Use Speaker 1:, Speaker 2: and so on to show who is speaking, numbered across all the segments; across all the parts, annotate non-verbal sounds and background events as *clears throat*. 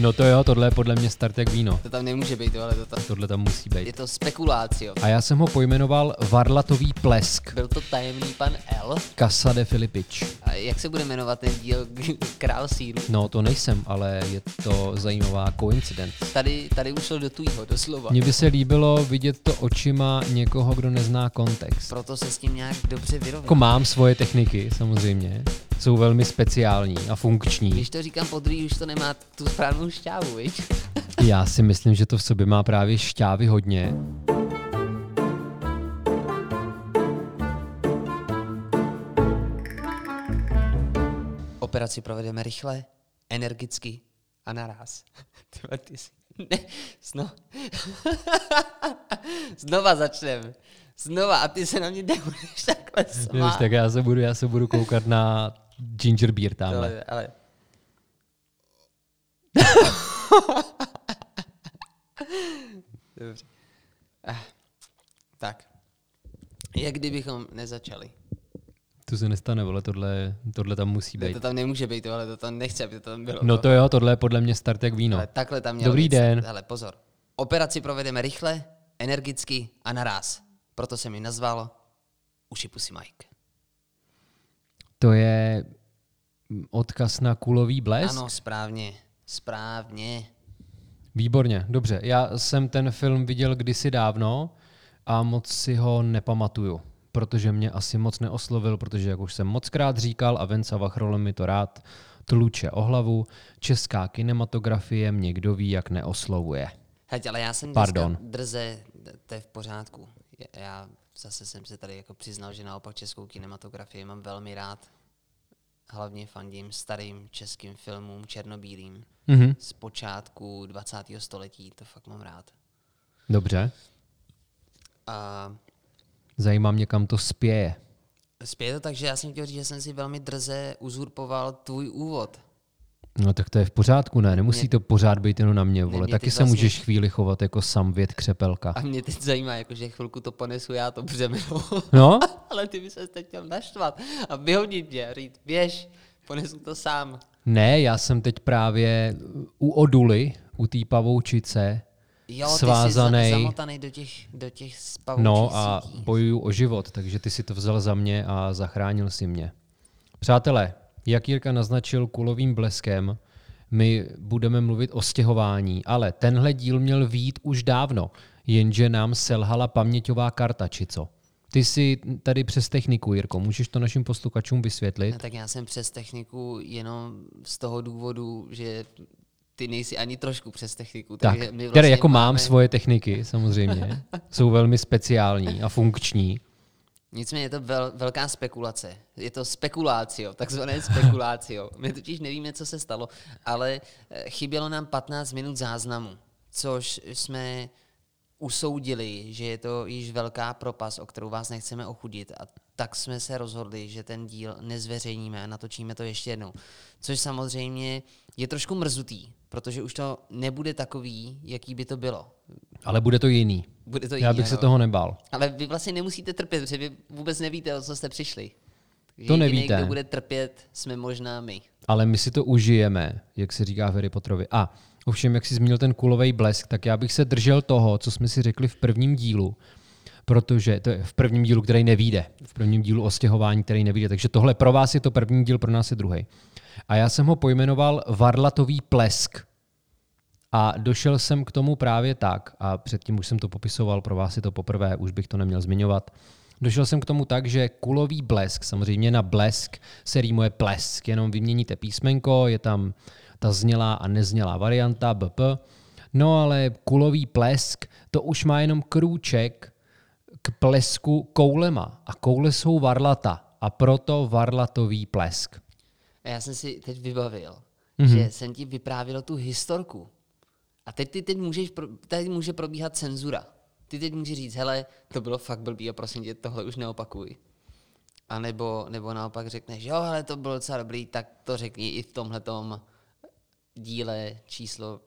Speaker 1: No to jo, tohle je podle mě start jak víno.
Speaker 2: To tam nemůže být, ale to tam...
Speaker 1: Tohle tam musí být.
Speaker 2: Je to spekulácio.
Speaker 1: A já jsem ho pojmenoval Varlatový plesk.
Speaker 2: Byl to tajemný pan L.
Speaker 1: Casa de Filipič.
Speaker 2: A jak se bude jmenovat ten díl *laughs* Král síru?
Speaker 1: No to nejsem, ale je to zajímavá koincident.
Speaker 2: Tady, tady ušel do tvýho, doslova.
Speaker 1: Mně by se líbilo vidět to očima někoho, kdo nezná kontext.
Speaker 2: Proto se s tím nějak dobře vyrovnat.
Speaker 1: Jako mám svoje techniky, samozřejmě. Jsou velmi speciální a funkční.
Speaker 2: Když to říkám po druhý, už to nemá tu správnou šťávu, viď? *laughs*
Speaker 1: Já si myslím, že to v sobě má právě šťávy hodně.
Speaker 2: Operaci provedeme rychle, energicky a naraz. *laughs* Tyhle, ty jsi... *laughs* Ne, zno... Znova začneme. Znova a ty se na mě nebudeš takhle
Speaker 1: Víš,
Speaker 2: smát.
Speaker 1: tak já se, budu, já se budu koukat na ginger beer tamhle.
Speaker 2: Ale, ale... Dobře. Ah, tak. Jak kdybychom nezačali.
Speaker 1: To se nestane, vole, tohle, tohle tam musí
Speaker 2: Ne,
Speaker 1: být.
Speaker 2: to tam nemůže být, ale to tam nechce, aby to tam bylo.
Speaker 1: No to jo, tohle je podle mě start jak víno.
Speaker 2: Ale takhle tam mělo
Speaker 1: Dobrý
Speaker 2: být.
Speaker 1: den.
Speaker 2: Ale pozor. Operaci provedeme rychle, energicky a naraz. Proto jsem ji nazval Uši pusy Mike.
Speaker 1: To je odkaz na kulový blesk?
Speaker 2: Ano, správně. Správně.
Speaker 1: Výborně, dobře. Já jsem ten film viděl kdysi dávno a moc si ho nepamatuju, protože mě asi moc neoslovil, protože jak už jsem mockrát říkal a Venca Vachrole mi to rád tluče o hlavu, česká kinematografie mě kdo ví, jak neoslovuje.
Speaker 2: Heď, ale já jsem
Speaker 1: Pardon.
Speaker 2: drze, to je v pořádku. Já zase jsem se tady jako přiznal, že naopak českou kinematografii mám velmi rád. Hlavně fandím starým českým filmům, černobílým.
Speaker 1: Mhm.
Speaker 2: Z počátku 20. století, to fakt mám rád.
Speaker 1: Dobře,
Speaker 2: A
Speaker 1: zajímá mě, kam to spěje.
Speaker 2: spěje to tak, že já jsem chtěl říct, že jsem si velmi drze uzurpoval tvůj úvod.
Speaker 1: No tak to je v pořádku, ne? Nemusí
Speaker 2: Mě-
Speaker 1: to pořád být jenom na mě, vole.
Speaker 2: mě
Speaker 1: Taky se
Speaker 2: vlastně-
Speaker 1: můžeš chvíli chovat jako samvět křepelka.
Speaker 2: A mě teď zajímá, jako, že chvilku to ponesu já to břemeno.
Speaker 1: No, *laughs*
Speaker 2: Ale ty by se teď chtěl naštvat a vyhodit mě říct, běž, ponesu to sám.
Speaker 1: ne, já jsem teď právě u Oduly, u té pavoučice,
Speaker 2: Jo, ty
Speaker 1: Svázanej.
Speaker 2: jsi za, zamotaný do těch, do těch
Speaker 1: No a
Speaker 2: sítí.
Speaker 1: bojuju o život, takže ty si to vzal za mě a zachránil si mě. Přátelé, jak Jirka naznačil kulovým bleskem, my budeme mluvit o stěhování, ale tenhle díl měl výjít už dávno, jenže nám selhala paměťová karta, či co? Ty jsi tady přes techniku, Jirko, můžeš to našim posluchačům vysvětlit?
Speaker 2: No, tak já jsem přes techniku jenom z toho důvodu, že ty nejsi ani trošku přes techniku.
Speaker 1: Tak,
Speaker 2: takže my
Speaker 1: které jako mám
Speaker 2: máme-
Speaker 1: svoje techniky, samozřejmě, jsou velmi speciální a funkční.
Speaker 2: Nicméně je to vel, velká spekulace. Je to spekulácio, takzvané spekulácio. My totiž nevíme, co se stalo, ale eh, chybělo nám 15 minut záznamu, což jsme usoudili, že je to již velká propas, o kterou vás nechceme ochudit a tak jsme se rozhodli, že ten díl nezveřejníme a natočíme to ještě jednou. Což samozřejmě je trošku mrzutý, protože už to nebude takový, jaký by to bylo.
Speaker 1: Ale bude to jiný.
Speaker 2: Bude to
Speaker 1: Já
Speaker 2: jiný,
Speaker 1: bych se
Speaker 2: ano.
Speaker 1: toho nebál.
Speaker 2: Ale vy vlastně nemusíte trpět, protože vy vůbec nevíte, o co jste přišli. Takže
Speaker 1: To
Speaker 2: jediný,
Speaker 1: nevíte.
Speaker 2: kdo bude trpět, jsme možná my.
Speaker 1: ale my si to užijeme, jak se říká v Harry Potterovi. A ovšem, jak jsi zmínil ten kulový blesk, tak já bych se držel toho, co jsme si řekli v prvním dílu, protože to je v prvním dílu, který nevíde, v prvním dílu o stěhování, který nevíde. Takže tohle pro vás je to první díl, pro nás je druhý. A já jsem ho pojmenoval Varlatový plesk. A došel jsem k tomu právě tak, a předtím už jsem to popisoval, pro vás je to poprvé, už bych to neměl zmiňovat. Došel jsem k tomu tak, že kulový blesk, samozřejmě na blesk se rýmuje plesk, jenom vyměníte písmenko, je tam ta znělá a neznělá varianta BP. No ale kulový plesk, to už má jenom krůček k plesku koulema. A koule jsou varlata. A proto varlatový plesk.
Speaker 2: Já jsem si teď vybavil,
Speaker 1: Mhm.
Speaker 2: mm-hmm. že jsem ti vyprávěl tu historku. A teď ty teď můžeš, teď může probíhat cenzura. Ty teď můžeš říct, hele, to bylo fakt blbý a prosím tě, tohle už neopakuj. A nebo, nebo naopak řekneš, jo, hele, to bylo docela dobrý, tak to řekni i v tomhletom díle číslo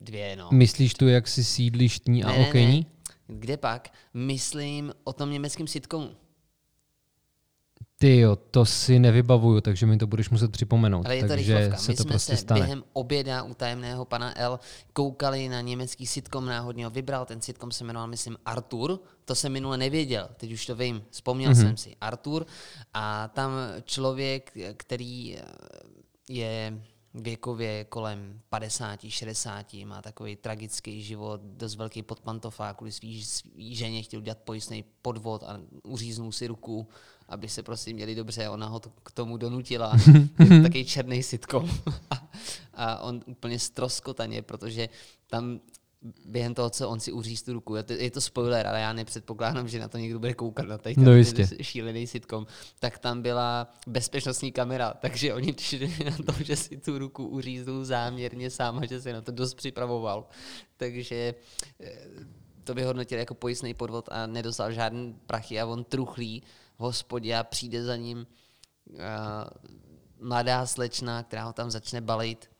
Speaker 2: dvě, no.
Speaker 1: Myslíš tu, jak si sídlištní a
Speaker 2: Ne, ne,
Speaker 1: okení?
Speaker 2: ne. Kde pak? Myslím o tom německém sitcomu.
Speaker 1: Ty jo, to si nevybavuju, takže mi to budeš muset připomenout.
Speaker 2: Ale je to
Speaker 1: takže
Speaker 2: rychlovka.
Speaker 1: se
Speaker 2: My
Speaker 1: to
Speaker 2: jsme
Speaker 1: prostě
Speaker 2: se
Speaker 1: stane.
Speaker 2: během oběda u tajemného pana L koukali na německý sitcom, náhodně ho vybral. Ten sitcom se jmenoval, myslím, Artur. To jsem minule nevěděl, teď už to vím. Vzpomněl mm-hmm. jsem si. Artur. A tam člověk, který eh, je věkově kolem 50, 60, má takový tragický život, dost velký podpantofák, kvůli svý, svý ženě chtěl udělat pojistný podvod a uříznul si ruku, aby se prostě měli dobře, ona ho to k tomu donutila. *laughs* je to takový černý sitcom. *laughs* a, a on úplně stroskotaně, protože tam během toho, co on si uříz tu ruku, je to, spoiler, ale já nepředpokládám, že na to někdo bude koukat na tady
Speaker 1: No jistě. *laughs*
Speaker 2: šílený sitcom, tak tam byla bezpečnostní kamera, takže oni přišli *laughs* na to, že si tu ruku uříznul záměrně sám a že se na to dost připravoval. Takže eh, to vyhodnotil jako pojistný podvod a nedostal žádný prachy a on truchlí v hospodě a přijde za ním uh, mladá slečna, která ho tam začne balit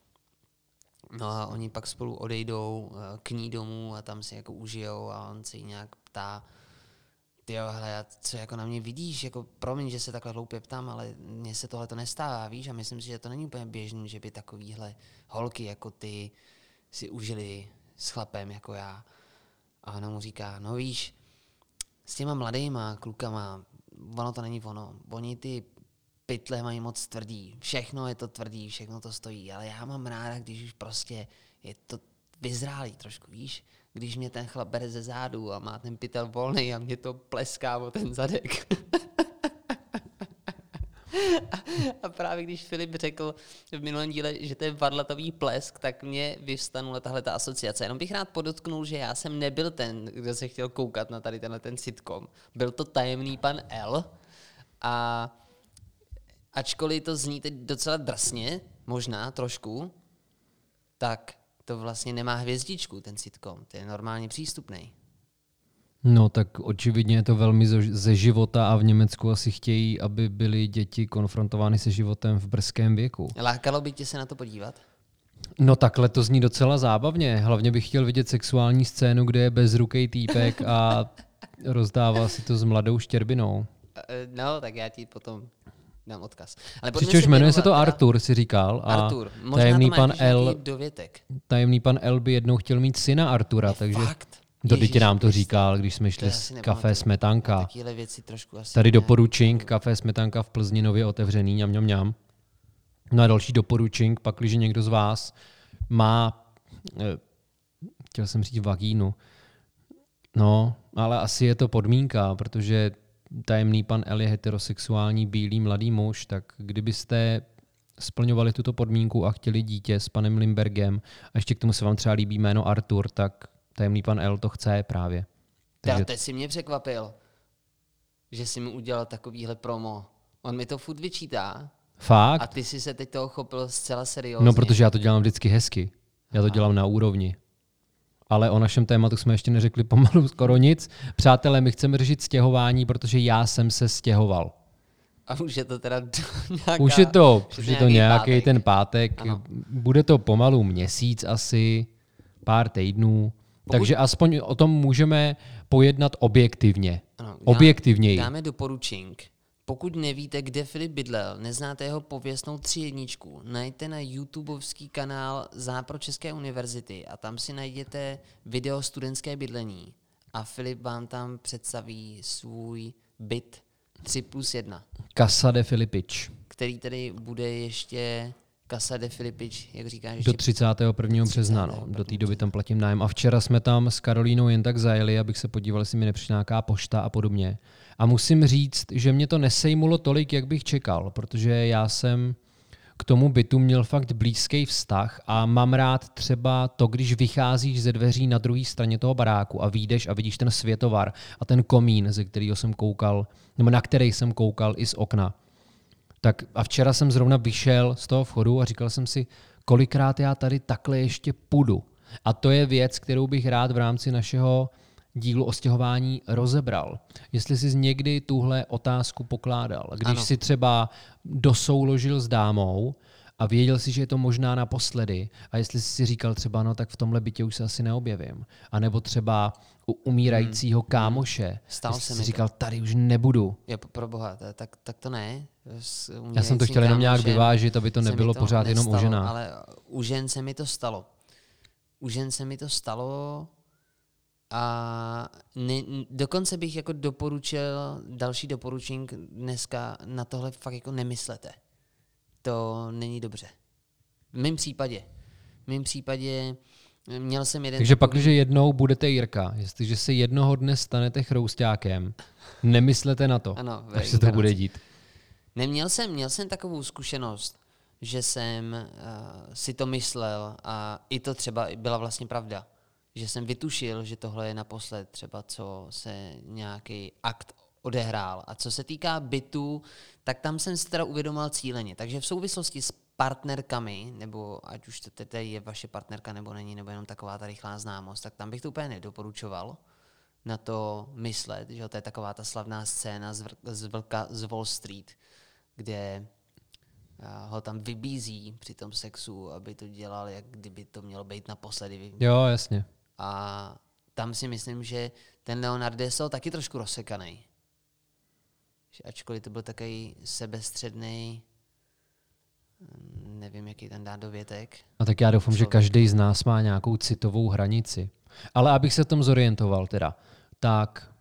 Speaker 2: No a oni pak spolu odejdou eh, k ní domů a tam si jako užijou a on se jí nějak ptá, ty jo, hele, co jako na mě vidíš, jako promiň, že se takhle hloupě ptám, ale mně se tohle to nestává, víš, a myslím si, že to není úplně běžný, že by takovýhle holky jako ty si užili s chlapem jako já. A ona mu říká, no víš, s těma mladýma klukama, ono to není ono, oni ty pytle mají moc tvrdý, všechno je to tvrdý, všechno to stojí, ale já mám ráda, když už prostě je to vyzrálý trošku, víš, když mě ten chlap bere ze zádu a má ten pytel volný a mě to pleská o ten zadek. *laughs* A právě když Filip řekl v minulém díle, že to je varlatový plesk, tak mě vyvstanula tahle ta asociace. Jenom bych rád podotknul, že já jsem nebyl ten, kdo se chtěl koukat na tady tenhle ten sitcom. Byl to tajemný pan L. A ačkoliv to zní teď docela drsně, možná trošku, tak to vlastně nemá hvězdičku, ten sitcom. To je normálně přístupný.
Speaker 1: No tak očividně je to velmi ze života a v Německu asi chtějí, aby byly děti konfrontovány se životem v brzkém věku.
Speaker 2: Lákalo by tě se na to podívat?
Speaker 1: No takhle to zní docela zábavně. Hlavně bych chtěl vidět sexuální scénu, kde je bezrukej týpek a *laughs* rozdává si to s mladou štěrbinou.
Speaker 2: Eh, No, tak já ti potom dám odkaz. Ale
Speaker 1: Přičemž jmenuje se to Artur, si říkal. A
Speaker 2: Artur. Možná
Speaker 1: tajemný
Speaker 2: to
Speaker 1: pan L,
Speaker 2: dovětek.
Speaker 1: tajemný pan L by jednou chtěl mít syna Artura, takže
Speaker 2: Fakt?
Speaker 1: to dítě nám to říkal, když jsme šli
Speaker 2: si
Speaker 1: kafe. Smetanka.
Speaker 2: Věci trošku asi
Speaker 1: Tady doporučink, kafe Smetanka v Plzni nově otevřený, ňam, ňam, ňam. No a další doporučink, pak, když někdo z vás má, eh, chtěl jsem říct vagínu, no, ale asi je to podmínka, protože tajemný pan je heterosexuální bílý mladý muž, tak kdybyste splňovali tuto podmínku a chtěli dítě s panem Limbergem a ještě k tomu se vám třeba líbí jméno Artur, tak tajemný pan L to chce právě.
Speaker 2: Já
Speaker 1: Takže
Speaker 2: teď si mě překvapil, že jsi mi udělal takovýhle promo. On mi to furt vyčítá
Speaker 1: fakt?
Speaker 2: a ty jsi se teď toho chopil zcela seriózně.
Speaker 1: No, protože já to dělám vždycky hezky. Já to dělám na úrovni. Ale o našem tématu jsme ještě neřekli pomalu skoro nic. Přátelé, my chceme řešit stěhování, protože já jsem se stěhoval.
Speaker 2: A už je to teda *laughs* nějaká...
Speaker 1: Už je to,
Speaker 2: už
Speaker 1: je to nějaký
Speaker 2: pátek.
Speaker 1: ten pátek.
Speaker 2: Ano.
Speaker 1: Bude to pomalu měsíc asi, pár týdnů. Takže aspoň o tom můžeme pojednat objektivně.
Speaker 2: Ano,
Speaker 1: Objektivněji.
Speaker 2: Dáme doporučink. Pokud nevíte, kde Filip bydlel, neznáte jeho pověstnou tři jedničku, najděte na YouTubeovský kanál Zápro České univerzity a tam si najděte video studentské bydlení a Filip vám tam představí svůj byt 3 plus 1,
Speaker 1: Casa de Filipič.
Speaker 2: který tedy bude ještě Casa de Filipič, jak říkáš,
Speaker 1: Do
Speaker 2: ještě
Speaker 1: 31. března. No. Do té doby tam platím nájem. A včera jsme tam s Karolínou jen tak zajeli, abych se podíval, jestli mi nepřišla nějaká pošta a podobně. A musím říct, že mě to nesejmulo tolik, jak bych čekal, protože já jsem k tomu bytu měl fakt blízký vztah a mám rád třeba to, když vycházíš ze dveří na druhé straně toho baráku a vyjdeš a vidíš ten světovar a ten komín, ze kterého jsem koukal, nebo na který jsem koukal i z okna. Tak a včera jsem zrovna vyšel z toho vchodu a říkal jsem si, kolikrát já tady takhle ještě půjdu. A to je věc, kterou bych rád v rámci našeho dílu o stěhování rozebral. Jestli jsi někdy tuhle otázku pokládal, když
Speaker 2: Ano.
Speaker 1: si třeba dosouložil s dámou a věděl si, že je to možná naposledy a jestli jsi si říkal třeba, no tak v tomhle bytě už se asi neobjevím. A nebo třeba u umírajícího hmm. kámoše.
Speaker 2: Stalo se
Speaker 1: si
Speaker 2: mi
Speaker 1: říkal, tady už nebudu.
Speaker 2: Je pro boha, tak, tak to ne.
Speaker 1: Já jsem to chtěl jenom nějak vyvážit, aby to nebylo
Speaker 2: to
Speaker 1: pořád jenom u
Speaker 2: nestalo,
Speaker 1: ženách.
Speaker 2: Ale u žen se mi to stalo. U žen se mi to stalo a ne, dokonce bych jako doporučil, další doporučení dneska na tohle fakt jako nemyslete. To není dobře. V mém případě. V mém případě měl jsem jeden
Speaker 1: Takže pak, když jednou budete Jirka, jestliže se jednoho dne stanete chroustákem, nemyslete na to,
Speaker 2: Ano,
Speaker 1: až se to bude dít.
Speaker 2: Neměl jsem, měl jsem takovou zkušenost, že jsem uh, si to myslel a i to třeba byla vlastně pravda. Že jsem vytušil, že tohle je naposled třeba, co se nějaký akt odehrál. A co se týká bytu, tak tam jsem si teda uvědomil cíleně. Takže v souvislosti s partnerkami, nebo ať už to je vaše partnerka nebo není, nebo jenom taková ta rychlá známost, tak tam bych to úplně nedoporučoval na to myslet, že to je taková ta slavná scéna z, z Vlka z Wall Street, kde a, ho tam vybízí při tom sexu, aby to dělal, jak kdyby to mělo být naposledy.
Speaker 1: Jo, jasně.
Speaker 2: A tam si myslím, že ten Leonardo je taky trošku rozsekaný. Že ačkoliv to byl takový sebestředný, nevím, jaký ten dá dovětek.
Speaker 1: A tak já doufám, že
Speaker 2: Člověk.
Speaker 1: každý z nás má nějakou citovou hranici. Ale abych se v tom zorientoval teda, tak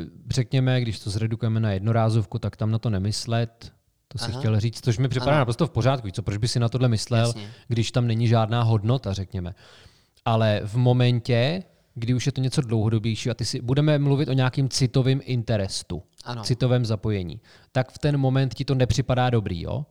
Speaker 1: eh, řekněme, když to zredukujeme na jednorázovku, tak tam na to nemyslet, to si
Speaker 2: Aha.
Speaker 1: chtěl říct, což mi připadá
Speaker 2: Ano.
Speaker 1: naprosto v pořádku. Co, proč by si na tohle myslel,
Speaker 2: Jasně.
Speaker 1: když tam není žádná hodnota, řekněme. Ale v momentě, kdy už je to něco dlouhodobějšího a ty si budeme mluvit o nějakým citovém interestu,
Speaker 2: Ano.
Speaker 1: citovém zapojení, tak v ten moment ti to nepřipadá dobrý, jo?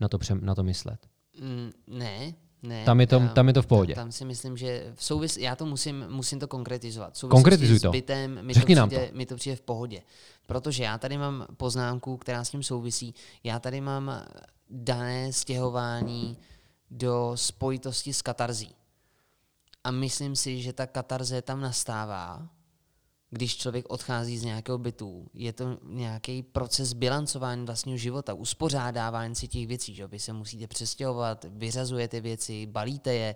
Speaker 1: Na to, přem, na to myslet.
Speaker 2: Mm, ne, ne.
Speaker 1: Tam je to-
Speaker 2: já-
Speaker 1: tam je to v pohodě.
Speaker 2: Tam si myslím, že v souvis, já to musím, musím to konkretizovat. V
Speaker 1: Konkretizuj to.
Speaker 2: S bytem mi
Speaker 1: Řekni
Speaker 2: to,
Speaker 1: nám
Speaker 2: přijde, mi to přijde v pohodě. Protože já tady mám poznámku, která s tím souvisí. Já tady mám dané stěhování do spojitosti s katarzí. A myslím si, že ta katarze tam nastává, když člověk odchází z nějakého bytu. Je to nějaký proces bilancování vlastního života, uspořádávání si těch věcí, že vy se musíte přestěhovat, vyřazujete věci, balíte je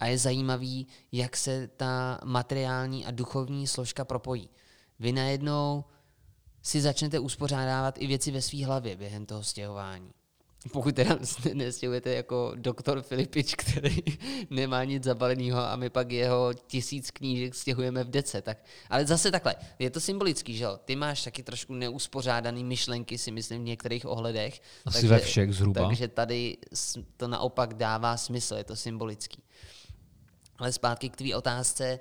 Speaker 2: a je zajímavý, jak se ta materiální a duchovní složka propojí. Vy najednou si začnete uspořádávat i věci ve své hlavě během toho stěhování. Pokud teda nestěhujete jako doktor Filipič, který *laughs* nemá nic zabaleného a my pak jeho tisíc knížek stěhujeme v dece. Tak, ale zase takhle, je to symbolický, že jo? Ty máš taky trošku neuspořádaný myšlenky, si myslím, v některých ohledech.
Speaker 1: Asi ve všech zhruba.
Speaker 2: Takže tady to naopak dává smysl, je to symbolický. Ale zpátky k tvý otázce.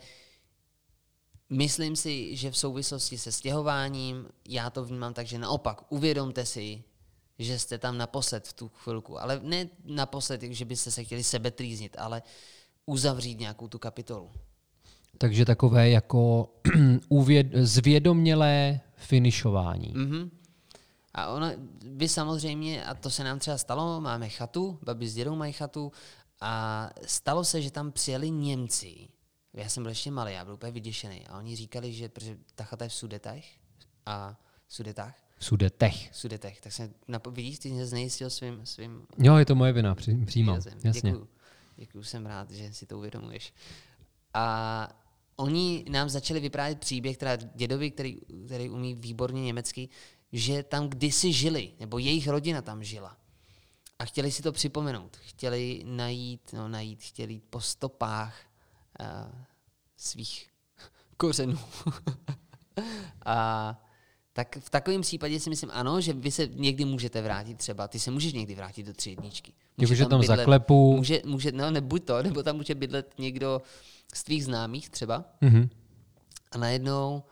Speaker 2: Myslím si, že v souvislosti se stěhováním, já to vnímám tak, že naopak uvědomte si, že jste tam naposled v tu chvilku. Ale ne naposled, že byste se chtěli sebe trýznit, ale uzavřít nějakou tu kapitolu.
Speaker 1: Takže takové jako *clears throat* uvěd, zvědomělé finišování.
Speaker 2: Mhm. A ono, vy samozřejmě, a to se nám třeba stalo, máme chatu, babi s dědou mají chatu, a stalo se, že tam přijeli Němci. Já jsem byl ještě malý, já byl úplně vyděšený. A oni říkali, že protože ta chata je v Sudetech a Sudetách,
Speaker 1: Sudetech.
Speaker 2: Sudetech, tak jsem, napo- vidíš, ty mě znejistil svým, svým
Speaker 1: Jo, je to moje vina, při- přijímám.
Speaker 2: výrazem.
Speaker 1: Jasně.
Speaker 2: Děkuju. Děkuju, jsem rád, že si to uvědomuješ. A oni nám začali vyprávět příběh, teda dědovi, který, který umí výborně německy, že tam kdysi žili, nebo jejich rodina tam žila. A chtěli si to připomenout. Chtěli najít, no najít, chtěli jít po stopách uh, svých kořenů. *laughs* a tak v takovém případě si myslím, ano, že vy se někdy můžete vrátit třeba, ty se můžeš někdy vrátit do tři jedničky. Může
Speaker 1: Jakože tam
Speaker 2: bydlet-
Speaker 1: zaklepu.
Speaker 2: Může, může, no nebuď to, *laughs* nebo tam může bydlet někdo z tvých známých třeba
Speaker 1: Mhm.
Speaker 2: a najednou,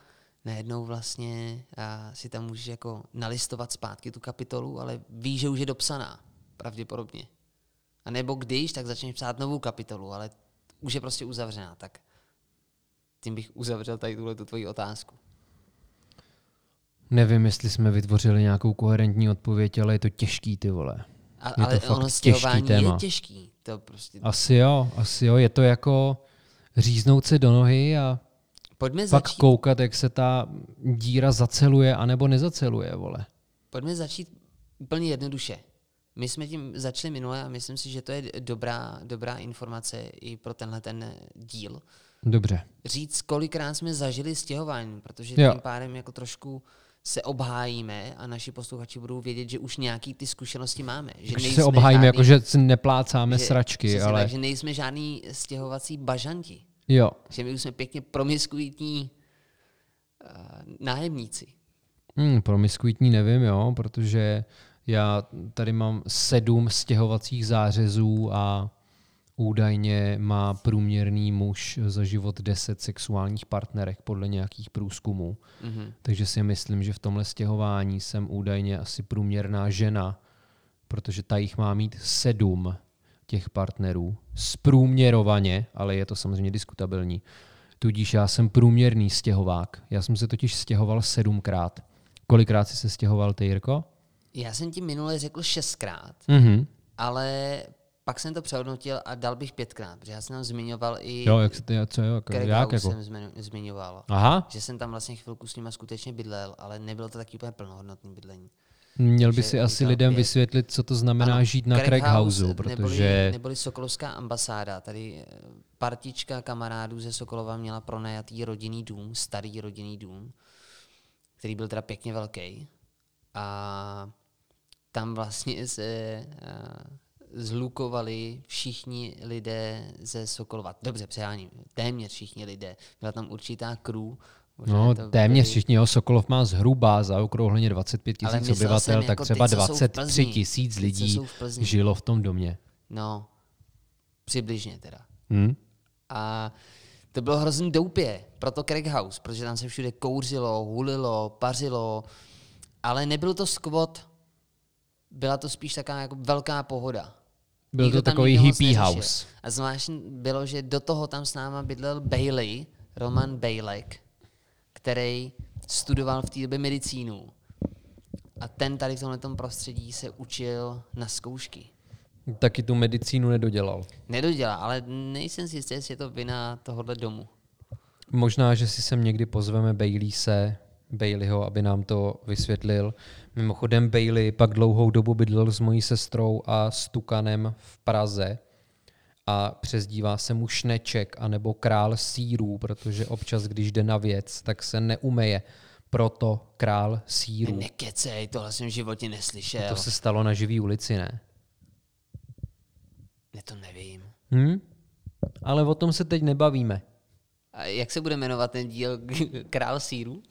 Speaker 2: najednou vlastně a si tam můžeš jako nalistovat zpátky tu kapitolu, ale víš, že už je dopsaná, pravděpodobně. A nebo když, tak začneš psát novou kapitolu, ale už je prostě uzavřená, tak tím bych uzavřel tady tuhle tu tvoji otázku.
Speaker 1: Nevím, jestli jsme vytvořili nějakou koherentní odpověď, ale je to těžký, ty vole.
Speaker 2: A,
Speaker 1: Je to
Speaker 2: ale
Speaker 1: fakt
Speaker 2: ono
Speaker 1: těžký
Speaker 2: stěhování
Speaker 1: téma.
Speaker 2: je těžký. To prostě...
Speaker 1: Asi jo, asi jo. Je to jako říznout se do nohy a
Speaker 2: Pojďme
Speaker 1: pak
Speaker 2: začít,
Speaker 1: koukat, jak se ta díra zaceluje anebo nezaceluje, vole.
Speaker 2: pojďme začít úplně jednoduše. My jsme tím začali minule a myslím si, že to je dobrá, dobrá informace i pro tenhle ten díl.
Speaker 1: Dobře.
Speaker 2: Říct, kolikrát jsme zažili stěhování, protože
Speaker 1: Jo.
Speaker 2: tím pádem jako trošku se obhájíme a naši posluchači budou vědět, že už nějaký ty zkušenosti máme. Že
Speaker 1: Že se obhájíme,
Speaker 2: žádný-
Speaker 1: jako že si neplácáme sračky,
Speaker 2: přesně
Speaker 1: ale
Speaker 2: Tak, že nejsme žádný stěhovací bažanti.
Speaker 1: jo.
Speaker 2: Že my už jsme pěkně promiskuitní uh, nájemníci.
Speaker 1: Hmm, promiskuitní nevím, jo, protože já tady mám sedm stěhovacích zářezů a údajně má průměrný muž za život 10 sexuálních partnerek podle nějakých průzkumů.
Speaker 2: Mhm.
Speaker 1: Takže si myslím, že v tomhle stěhování jsem údajně asi průměrná žena, protože ta jich má mít sedm těch partnerů. Zprůměrovaně, ale je to samozřejmě diskutabilní. Tudíž já jsem průměrný stěhovák. Já jsem se totiž stěhoval sedmkrát. Kolikrát jsi se stěhoval ty, Jirko?
Speaker 2: Já jsem ti minule řekl šestkrát,
Speaker 1: Mhm.
Speaker 2: ale pak jsem to přehodnotil a dal bych pětkrát, protože já jsem tam zmiňoval i
Speaker 1: Jo, jak se ty, co jo, jako, jak
Speaker 2: House
Speaker 1: jako?
Speaker 2: jsem zmiňo- zmiňoval.
Speaker 1: Aha,
Speaker 2: Že jsem tam vlastně chvilku s nima skutečně bydlel, ale nebylo to taky úplně plnohodnotný bydlení.
Speaker 1: měl by si asi lidem
Speaker 2: pět.
Speaker 1: vysvětlit, co to znamená
Speaker 2: Ano,
Speaker 1: žít na
Speaker 2: Craig
Speaker 1: Craig
Speaker 2: House,
Speaker 1: Houseu,
Speaker 2: Neboli,
Speaker 1: protože...
Speaker 2: neboli Sokolovská ambasáda. Tady eh, partička kamarádů ze Sokolova měla pronajatý rodinný dům, starý rodinný dům, který byl teda pěkně velký. A tam vlastně se eh, zlukovali všichni lidé ze Sokolova. Dobře, přeháním, téměř všichni lidé. Byla tam určitá možná
Speaker 1: No, téměř
Speaker 2: byli-
Speaker 1: všichni, jo, Sokolov má zhruba zaokrouhleně 25
Speaker 2: Ale
Speaker 1: tisíc
Speaker 2: myslel
Speaker 1: obyvatel,
Speaker 2: jsem
Speaker 1: tak
Speaker 2: jako
Speaker 1: třeba
Speaker 2: ty, co jsou v
Speaker 1: 23
Speaker 2: Plzni.
Speaker 1: tisíc lidí
Speaker 2: v
Speaker 1: žilo v tom domě.
Speaker 2: No, přibližně teda.
Speaker 1: Hm?
Speaker 2: A to bylo hrozný doupě, proto Craig House, protože tam se všude kouřilo, hulilo, pařilo, ale nebyl to skvot, byla to spíš taková jako velká pohoda.
Speaker 1: Byl
Speaker 2: Nikdo
Speaker 1: to takový hippie house.
Speaker 2: A zvláštní bylo, že do toho tam s náma bydlel Bailey, Roman Bailek, který studoval v té době medicínu. A ten tady v tomhle prostředí se učil na zkoušky.
Speaker 1: Taky tu medicínu nedodělal.
Speaker 2: Nedodělá, ale nejsem si jistý, jestli je to vina tohohle domu.
Speaker 1: Možná, že si sem někdy pozveme Baileyse, Baileyho, aby nám to vysvětlil. Mimochodem Bailey pak dlouhou dobu bydlel s mojí sestrou a Stukanem v Praze a přezdívá se mu Šneček anebo Král sírů, protože občas, když jde na věc, tak se neumeje. Proto Král sírů.
Speaker 2: Nekecej, tohle jsem v životě neslyšel.
Speaker 1: To se stalo na živý ulici, ne?
Speaker 2: Ne, to nevím.
Speaker 1: Hm? Ale o tom se teď nebavíme.
Speaker 2: A jak se bude jmenovat ten díl Král síru?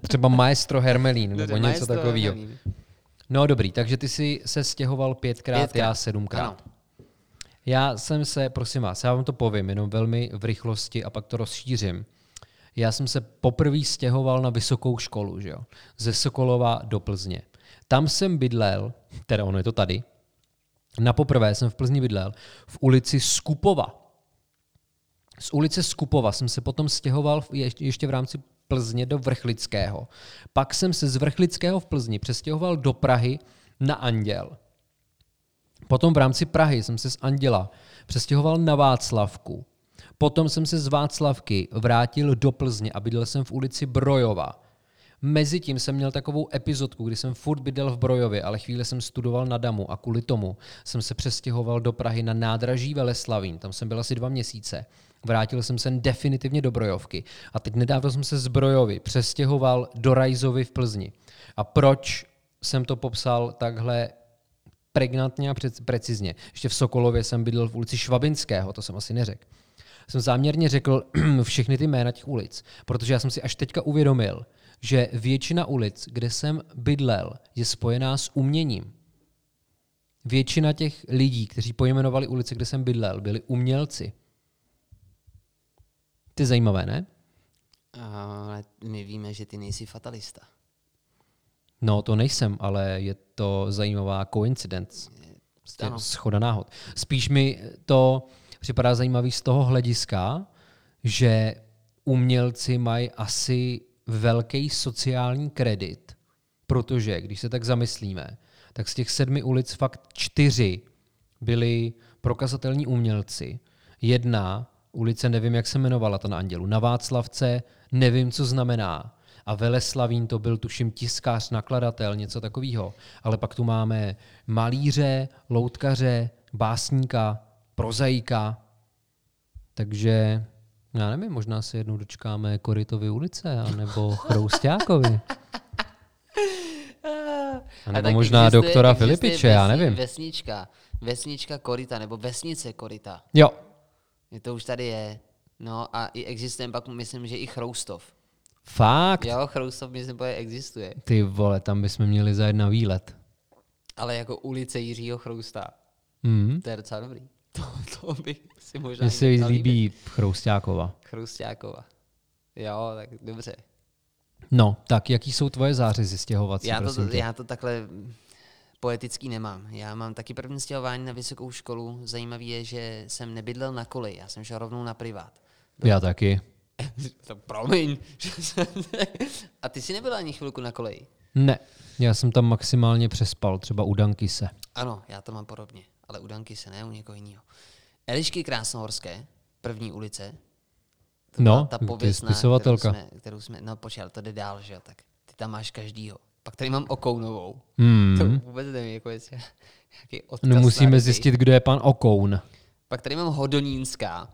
Speaker 1: Třeba Maestro Hermelín nebo něco
Speaker 2: Maestro
Speaker 1: takového.
Speaker 2: Hermelín.
Speaker 1: No dobrý, takže ty jsi se stěhoval pětkrát,
Speaker 2: Pětkrát,
Speaker 1: já sedmkrát.
Speaker 2: ano.
Speaker 1: Já jsem se, prosím vás, já vám to povím jenom velmi v rychlosti a pak to rozšířím. Já jsem se poprvé stěhoval na vysokou školu, že jo? ze Sokolova do Plzně. Tam jsem bydlel, teda ono je to tady, na poprvé jsem v Plzni bydlel v ulici Skupova. Z ulice Skupova jsem se potom stěhoval v- ještě v rámci Plzně do Vrchlického. Pak jsem se z Vrchlického v Plzni přestěhoval do Prahy na Anděl. Potom v rámci Prahy jsem se z Anděla přestěhoval na Václavku. Potom jsem se z Václavky vrátil do Plzně a bydlel jsem v ulici Brojova. Mezitím jsem měl takovou epizodku, kdy jsem furt bydlel v Brojově, ale chvíli jsem studoval na Damu a kvůli tomu jsem se přestěhoval do Prahy na nádraží Veleslavín. Tam jsem byl asi dva měsíce. Vrátil jsem se definitivně do Brojovky. A teď nedávno jsem se z Brojovy přestěhoval do Rajzovy v Plzni. A proč jsem to popsal takhle pregnantně a precizně. Ještě v Sokolově jsem bydlel v ulici Švabinského, to jsem asi neřekl. Jsem záměrně řekl *clears throat* všechny ty jména těch ulic, protože já jsem si až teďka uvědomil, že většina ulic, kde jsem bydlel, je spojená s uměním. Většina těch lidí, kteří pojmenovali ulice, kde jsem bydlel, byli umělci. Ty zajímavé, ne?
Speaker 2: Ale my víme, že ty nejsi fatalista.
Speaker 1: No, to nejsem, ale je to zajímavá coincidence. Prostě
Speaker 2: Ano.
Speaker 1: schoda náhod. Spíš mi to připadá zajímavý z toho hlediska, že umělci mají asi velký sociální kredit, protože když se tak zamyslíme, tak z těch sedmi ulic fakt čtyři byli prokazatelní umělci. Jedna ulice, nevím, jak se jmenovala ta na Andělu, na Václavce, nevím, co znamená. a Veleslavín to byl tuším tiskář, nakladatel, něco takového. Ale pak tu máme malíře, loutkaře, básníka, prozaika, takže já nevím, možná se jednou dočkáme Korytovy ulice, anebo *laughs* Chroustákovi. *laughs* A nebo
Speaker 2: tak
Speaker 1: možná
Speaker 2: existuje-
Speaker 1: doktora
Speaker 2: existuje
Speaker 1: Filipiče, já nevím.
Speaker 2: Vesnička, vesnička Korita, nebo vesnice Korita.
Speaker 1: Jo,
Speaker 2: Je To už tady je. No a i existuje pak, myslím, že i Chroustov.
Speaker 1: fakt.
Speaker 2: Jo, Chroustov, myslím, že existuje.
Speaker 1: Ty vole, tam bychom měli zajet na výlet.
Speaker 2: Ale jako ulice Jiřího Chrousta.
Speaker 1: Hmm.
Speaker 2: To je docela dobrý. *laughs* To, to bych si možná
Speaker 1: Mně se líbí Chroustákova.
Speaker 2: Chroustákova. Jo, tak dobře.
Speaker 1: No, tak jaký jsou tvoje zářezy stěhovací,
Speaker 2: Já to,
Speaker 1: prosím
Speaker 2: já to takhle mm, poetický nemám. Já mám taky první stěhování na vysokou školu. Zajímavý je, že jsem nebydlel na koleji, já jsem šel rovnou na privát.
Speaker 1: Já taky. *laughs*
Speaker 2: to promiň. *laughs* A ty jsi nebyl ani chvilku na koleji?
Speaker 1: Ne, já jsem tam maximálně přespal, třeba u Dankise.
Speaker 2: Ano, já to mám podobně, ale u Danky se ne, u někoho jiného. Elišky Krásnohorské, první ulice. To
Speaker 1: No,
Speaker 2: ta
Speaker 1: ty
Speaker 2: pověstná,
Speaker 1: spisovatelka.
Speaker 2: Kterou jsme, kterou jsme, no počkej, to jde dál, že jo, tak ty tam máš každýho. Pak tady mám Okounovou.
Speaker 1: Hmm.
Speaker 2: To vůbec nevím, jako jestli nějaký odkaz
Speaker 1: No musíme
Speaker 2: na
Speaker 1: zjistit, kdo je pan Okoun.
Speaker 2: Pak tady mám Hodonínská.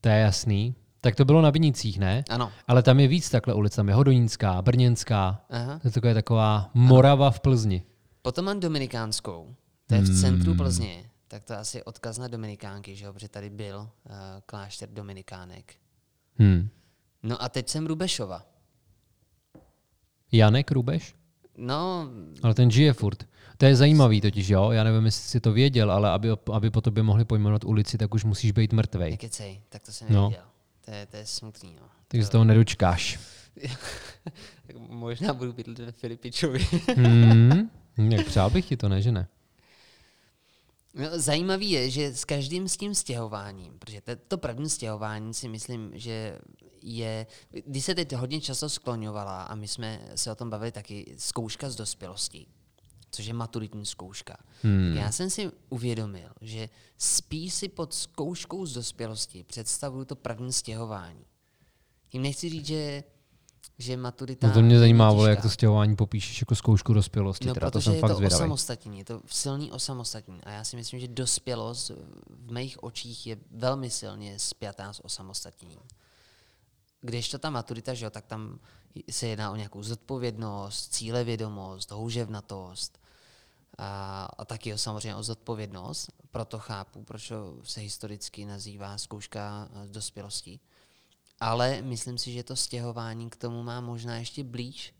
Speaker 1: To je jasný. Tak to bylo na Vinicích, ne?
Speaker 2: Ano.
Speaker 1: Ale tam je víc takhle ulic. Tam je Hodonínská, Brněnská.
Speaker 2: Aha.
Speaker 1: To je taková, taková Morava v Plzni.
Speaker 2: Potom mám Dominikánskou. To je v
Speaker 1: Hmm.
Speaker 2: centru Plzně. Tak to je asi odkaz na Dominikánky, že jo, protože tady byl uh, klášter Dominikánek.
Speaker 1: Hmm.
Speaker 2: No a teď jsem Rubešova.
Speaker 1: Janek Rubeš?
Speaker 2: No,
Speaker 1: Ale ten žije furt. To je zajímavý totiž, jo? Já nevím, jestli si to věděl, ale aby, aby po tobě mohli pojmenovat ulici, tak už musíš být mrtvej.
Speaker 2: nekecej, tak to jsem
Speaker 1: No.
Speaker 2: nevěděl. To je, to je smutný, no.
Speaker 1: Takže se toho nedočkáš. *laughs*
Speaker 2: Tak možná budu bydlet ve Filipičovi.
Speaker 1: Hmm. *laughs* Jak přál bych ti to, ne, že ne?
Speaker 2: No, zajímavý je, že s každým s tím stěhováním, protože to, to první stěhování si myslím, že je, když se teď hodně často skloňovala a my jsme se o tom bavili taky, zkouška z dospělosti, což je maturitní zkouška. Hmm. Já jsem si uvědomil, že spíš si pod zkouškou z dospělosti představuju to první stěhování. Tím nechci říct, že, že maturita...
Speaker 1: No to mě zajímá, vole, jak to stěhování popíšeš jako zkoušku dospělosti.
Speaker 2: No,
Speaker 1: teda, to
Speaker 2: protože
Speaker 1: jsem
Speaker 2: je
Speaker 1: fakt
Speaker 2: to
Speaker 1: zvědavý.
Speaker 2: osamostatnění, je to silný osamostatnění. A já si myslím, že dospělost v mých očích je velmi silně spjatá s osamostatněním. Když to ta maturita, že jo, tak tam se jedná o nějakou zodpovědnost, cílevědomost, houževnatost a, a taky o, samozřejmě o zodpovědnost. Proto chápu, proč se historicky nazývá zkouška eh, z dospělosti. Ale myslím si, že to stěhování k tomu má možná ještě blíž,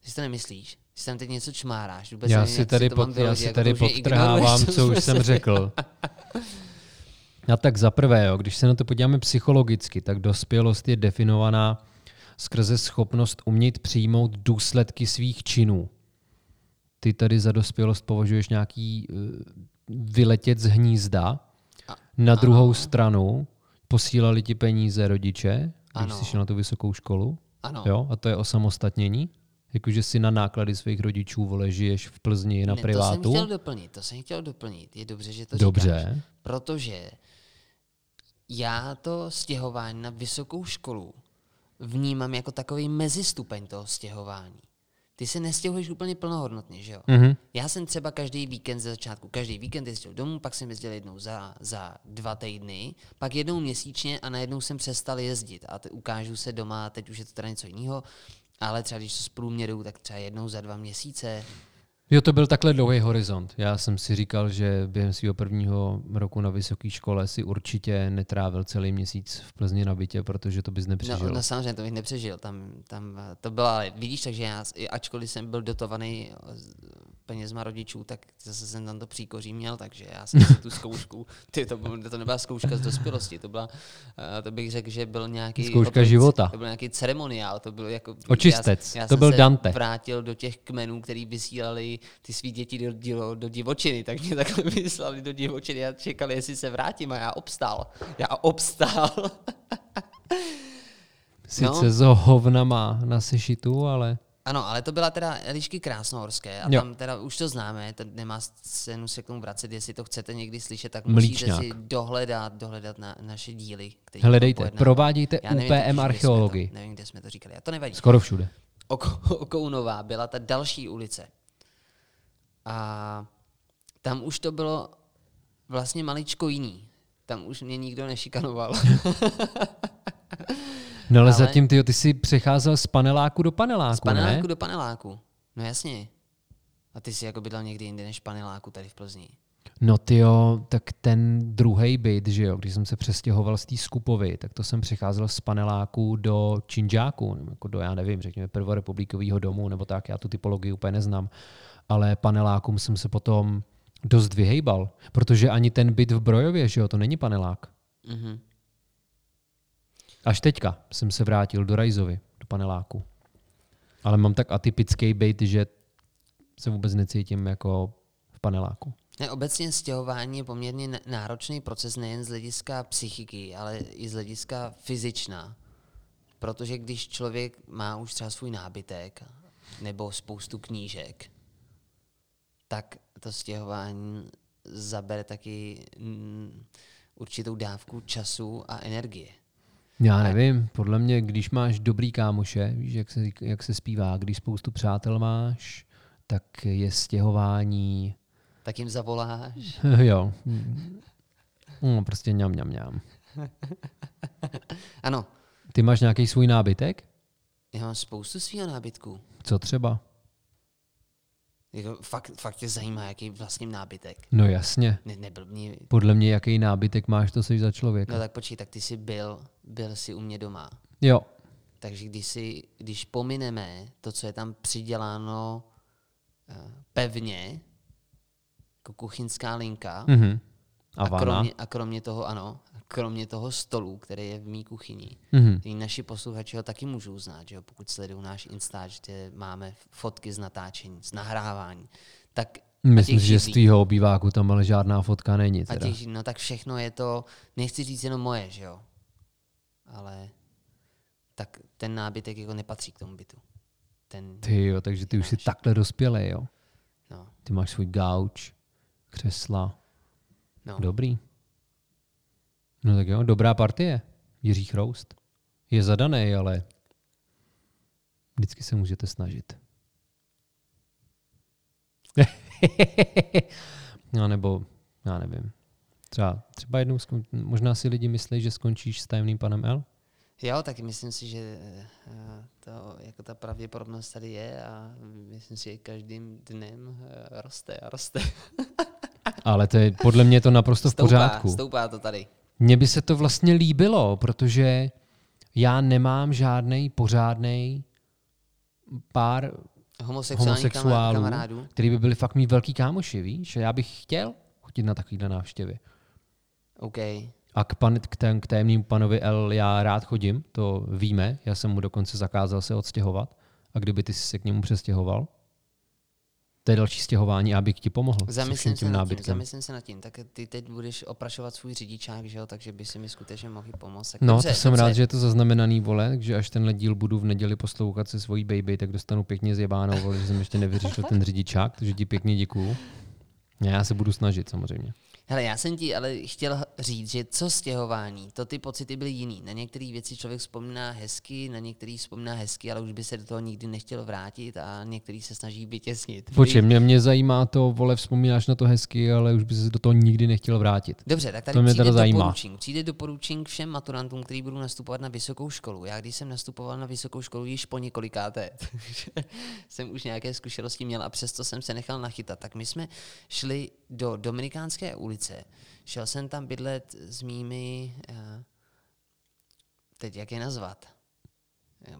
Speaker 2: ty si to nemyslíš? Ty si tam teď něco čmáráš. Vůbec
Speaker 1: Já
Speaker 2: nevím,
Speaker 1: si tady, pod, já si
Speaker 2: jako
Speaker 1: tady podtrhávám, co už jsem
Speaker 2: se-
Speaker 1: řekl. *laughs* A tak za prvé, jo, když se na to podíváme psychologicky, tak dospělost je definovaná skrze schopnost umět přijmout důsledky svých činů. Ty tady za dospělost považuješ nějaký uh, vyletět z hnízda. Na druhou stranu posílali ti peníze rodiče, když
Speaker 2: Ano.
Speaker 1: jsi šel na tu vysokou školu.
Speaker 2: Ano.
Speaker 1: Jo, a to je osamostatnění. Jakože si na náklady svých rodičů vole, žiješ v Plzni na
Speaker 2: ne,
Speaker 1: privátu.
Speaker 2: To jsem chtěl doplnit, to jsem chtěl doplnit. Je dobře, že to
Speaker 1: Dobře.
Speaker 2: říkáš. Protože já to stěhování na vysokou školu vnímám jako takový mezistupeň toho stěhování. Ty se nestěhuješ úplně plnohodnotně, že jo?
Speaker 1: Mhm.
Speaker 2: Já jsem třeba každý víkend ze začátku, každý víkend jezdil domů, pak jsem jezdil jednou za, za dva týdny, pak jednou měsíčně a najednou jsem přestal jezdit. A te, ukážu se doma, teď už je to teda něco jiného, ale třeba když to z průměru, tak třeba jednou za dva měsíce.
Speaker 1: Jo, to byl takhle dlouhý horizont. Já jsem si říkal, že během svého prvního roku na vysoké škole si určitě netrávil celý měsíc v Plzni na bytě, protože to bys nepřežil.
Speaker 2: No, no samozřejmě, to bych nepřežil. Tam, tam to byla, vidíš, takže já, ačkoliv jsem byl dotovaný penězma rodičů, tak zase jsem tam to příkoří měl, takže já jsem si tu zkoušku, ty, to, to nebyla zkouška z dospělosti, to byla, eh, to bych řekl, že byl nějaký...
Speaker 1: Zkouška
Speaker 2: opravdu-
Speaker 1: života.
Speaker 2: To byl nějaký ceremoniál, to byl jako...
Speaker 1: Očistec,
Speaker 2: já, já
Speaker 1: to byl
Speaker 2: se
Speaker 1: Dante.
Speaker 2: vrátil do těch kmenů, který vysílali ty svý děti do, do, do divočiny, tak mě takhle *laughs* vyslali do divočiny a čekali, jestli se vrátím a já obstál. Já obstál. *laughs*
Speaker 1: Sice
Speaker 2: no.
Speaker 1: s hovnama na sešitu, ale...
Speaker 2: Ano, ale to byla teda Elišky Krásnohorské a
Speaker 1: Jo.
Speaker 2: tam teda už to známe, to nemá cenu se k tomu vracet, jestli to chcete někdy slyšet, tak
Speaker 1: Mlíčňák.
Speaker 2: musíte si dohledat, dohledat na naše díly. které
Speaker 1: Hledejte, provádějte
Speaker 2: Já nevím
Speaker 1: UPM archeologii.
Speaker 2: To, nevím, kde jsme to říkali, a to nevadí.
Speaker 1: Skoro všude.
Speaker 2: Oko, Okounová byla ta další ulice. A tam už to bylo vlastně maličko jiný. Tam už mě nikdo nešikanoval. *laughs*
Speaker 1: No ale,
Speaker 2: Ale-
Speaker 1: zatím ty, ty jsi přecházel z paneláku do paneláku,
Speaker 2: Z paneláku
Speaker 1: ne?
Speaker 2: do paneláku. No jasně. A ty jsi jako bydlel někdy jinde než v paneláku tady v Plzni.
Speaker 1: No ty jo, tak ten druhý byt, že jo, když jsem se přestěhoval z té Skupovy, tak to jsem přecházel z paneláku do činžáku, nebo jako do, já nevím, řekněme, prvorepublikového domu, nebo tak, já tu typologii úplně neznám. Ale panelákům jsem se potom dost vyhejbal, protože ani ten byt v Brojově, že jo, to není panelák.
Speaker 2: Mhm.
Speaker 1: Až teďka jsem se vrátil do Rajzovy, do paneláku. Ale mám tak atypický byt, že se vůbec necítím jako v paneláku.
Speaker 2: Ne, obecně stěhování je poměrně náročný proces nejen z hlediska psychiky, ale i z hlediska fyzičná. Protože když člověk má už třeba svůj nábytek nebo spoustu knížek, tak to stěhování zabere taky určitou dávku času a energie.
Speaker 1: Já nevím, podle mě, když máš dobrý kámoše, víš, jak se, jak se zpívá, když spoustu přátel máš, tak je stěhování,
Speaker 2: Tak jim zavoláš. *laughs*
Speaker 1: jo, no, prostě ňam, ňam, ňam.
Speaker 2: Ano,
Speaker 1: Ty máš nějaký svůj nábytek?
Speaker 2: já mám spoustu svého nábytku.
Speaker 1: Co třeba?
Speaker 2: Jako, fakt, fakt tě zajímá, jaký vlastně nábytek.
Speaker 1: No jasně,
Speaker 2: Ne, nebyl mě,
Speaker 1: podle mě, jaký nábytek máš, to jsi za člověka.
Speaker 2: no tak počkej, tak ty jsi byl, byl jsi u mě doma.
Speaker 1: Jo,
Speaker 2: Takže když, si, když pomineme to, co je tam přiděláno eh, pevně, jako kuchyňská linka,
Speaker 1: mhm. A,
Speaker 2: a,
Speaker 1: vana?
Speaker 2: kromě, a kromě toho, ano, kromě toho stolu, který je v mý kuchyni,
Speaker 1: Mhm.
Speaker 2: který naši posluchači ho taky můžou znát, že jo, pokud sledují náš Instač, kde máme fotky z natáčení, z nahrávání, tak a
Speaker 1: Myslím si, že z tvýho obýváku tam ale žádná fotka není.
Speaker 2: a
Speaker 1: Teda.
Speaker 2: těch, no tak všechno je to, nechci říct jenom moje, že jo, ale tak ten nábytek jako nepatří k tomu bytu. Ten,
Speaker 1: Ty jo, takže ty už jsi takhle dospělý, jo.
Speaker 2: no,
Speaker 1: Ty máš svůj gauč, křesla.
Speaker 2: no.
Speaker 1: Dobrý. No tak jo, dobrá partie. Jiří Chroust. Je zadaný, ale vždycky se můžete snažit. *laughs* no nebo, já nevím. Třeba, třeba jednou, skon, možná si lidi myslí, že skončíš s tajemným panem L?
Speaker 2: Jo, tak myslím si, že eh, to, jako ta pravděpodobnost tady je a myslím si, že každým dnem eh, roste a roste. *laughs*
Speaker 1: Ale to je, podle mě je to naprosto v
Speaker 2: Stoupá,
Speaker 1: pořádku.
Speaker 2: stoupá to tady.
Speaker 1: Mně by se to vlastně líbilo, protože já nemám žádný pořádný pár homosexuálů,
Speaker 2: kama- kamarádů.
Speaker 1: který by byli fakt mý velký kámoši, víš? A já bych chtěl chodit na takovýhle návštěvy.
Speaker 2: OK.
Speaker 1: A k, pan, k, tém, k témnímu panovi L já rád chodím, to víme, já jsem mu dokonce zakázal se odstěhovat. A kdyby ty jsi se k němu přestěhoval, to je další stěhování, abych ti pomohl
Speaker 2: Zamyslím se
Speaker 1: tím
Speaker 2: nad tím, zamyslím se nad tím. Tak ty teď budeš oprašovat svůj řidičák, že jo, takže by si mi skutečně mohl pomoct. Tak
Speaker 1: No,
Speaker 2: dobře,
Speaker 1: to jsem
Speaker 2: dobře.
Speaker 1: rád, že je to zaznamenaný, vole, takže až tenhle díl budu v neděli poslouchat se svojí baby, tak dostanu pěkně zjebánou, vole, že jsem ještě nevyřešil ten řidičák, takže ti pěkně děkuju. Já se budu snažit samozřejmě.
Speaker 2: Hele, já jsem ti ale chtěl říct, že co stěhování, to ty pocity byly jiný. Na některé věci člověk vzpomíná hezky, na některé vzpomíná hezky, ale už by se do toho nikdy nechtěl vrátit a některý se snaží vytěsnit.
Speaker 1: Počkej, mě, mě zajímá to, vole, vzpomínáš na to hezky, ale už by se do toho nikdy nechtěl vrátit.
Speaker 2: Dobře, tak tady
Speaker 1: To mě
Speaker 2: přijde doporučení. Přijde doporučení všem maturantům, kteří budou nastupovat na vysokou školu. Já když jsem nastupoval na vysokou školu již po několikáté, *laughs* jsem už nějaké zkušenosti měl a přesto jsem se nechal nachytat. Tak my jsme šli do Dominikánské ulice. Šel jsem tam bydlet s mými, eh, teď jak je nazvat? Eh,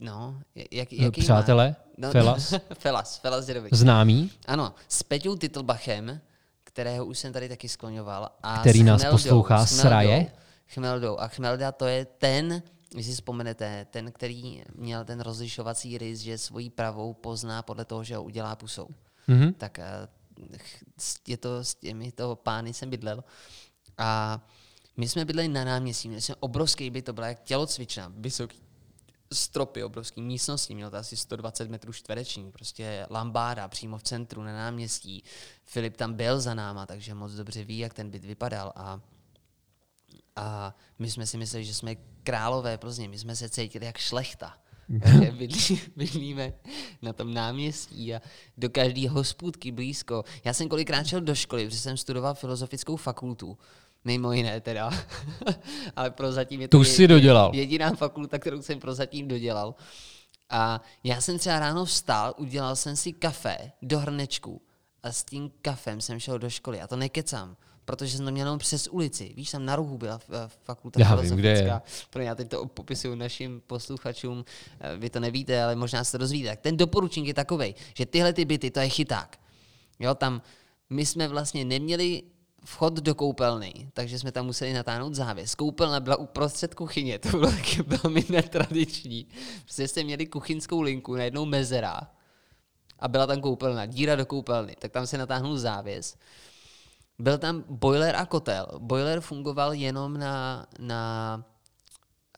Speaker 2: No, jak, jaký
Speaker 1: Přátelé?
Speaker 2: No, *laughs*
Speaker 1: Felas?
Speaker 2: Felas, Felas je dobrý.
Speaker 1: Známý?
Speaker 2: Ano, s Peťou Titlbachem, kterého už jsem tady taky skloňoval. A
Speaker 1: Který nás
Speaker 2: Chmeldou,
Speaker 1: poslouchá
Speaker 2: s
Speaker 1: Raje?
Speaker 2: Chmeldou. A Chmelda to je ten, když si vzpomenete, ten, který měl ten rozlišovací rys, že svojí pravou pozná podle toho, že ho udělá pusou.
Speaker 1: Mhm.
Speaker 2: Tak eh, je to s těmi toho pány jsem bydlel. A my jsme bydleli na náměstí, měli jsme obrovský byt, to byla jak tělocvična, vysoký. stropy, obrovský místnosti, měl to asi 120 metrů čtvereční, prostě lambáda přímo v centru na náměstí. Filip tam byl za náma, takže moc dobře ví, jak ten byt vypadal a, a my jsme si mysleli, že jsme králové Plzně, my jsme se cítili jak šlechta. Takže *laughs* bydlí, bydlíme na tom náměstí a do každé hospůdky blízko. Já jsem kolikrát šel do školy, protože jsem studoval filozofickou fakultu. Mimo jiné teda. *laughs* Ale prozatím je to
Speaker 1: Tu jsi dodělal.
Speaker 2: jediná fakulta, kterou jsem prozatím dodělal. A já jsem třeba ráno vstal, udělal jsem si kafe do hrnečku a s tím kafem jsem šel do školy. A to nekecám, protože jsem to měl jenom přes ulici. Víš, tam na rohu byla eh, fakulta
Speaker 1: Já vím, kde je.
Speaker 2: filozofická. Pro já teď to popisuju našim posluchačům, eh, vy to nevíte, ale možná se to dozvíte. Tak ten doporučník je takový, že tyhle ty byty, to je chyták. Jo, tam my jsme vlastně neměli vchod do koupelny, takže jsme tam museli natáhnout závěs. Koupelna byla uprostřed kuchyně, to bylo taky *laughs* velmi netradiční. Prostě jste měli kuchyňskou linku, najednou mezera a byla tam koupelna, díra do koupelny, tak tam se natáhnul závěs. Byl tam boiler a kotel. Boiler fungoval jenom na, na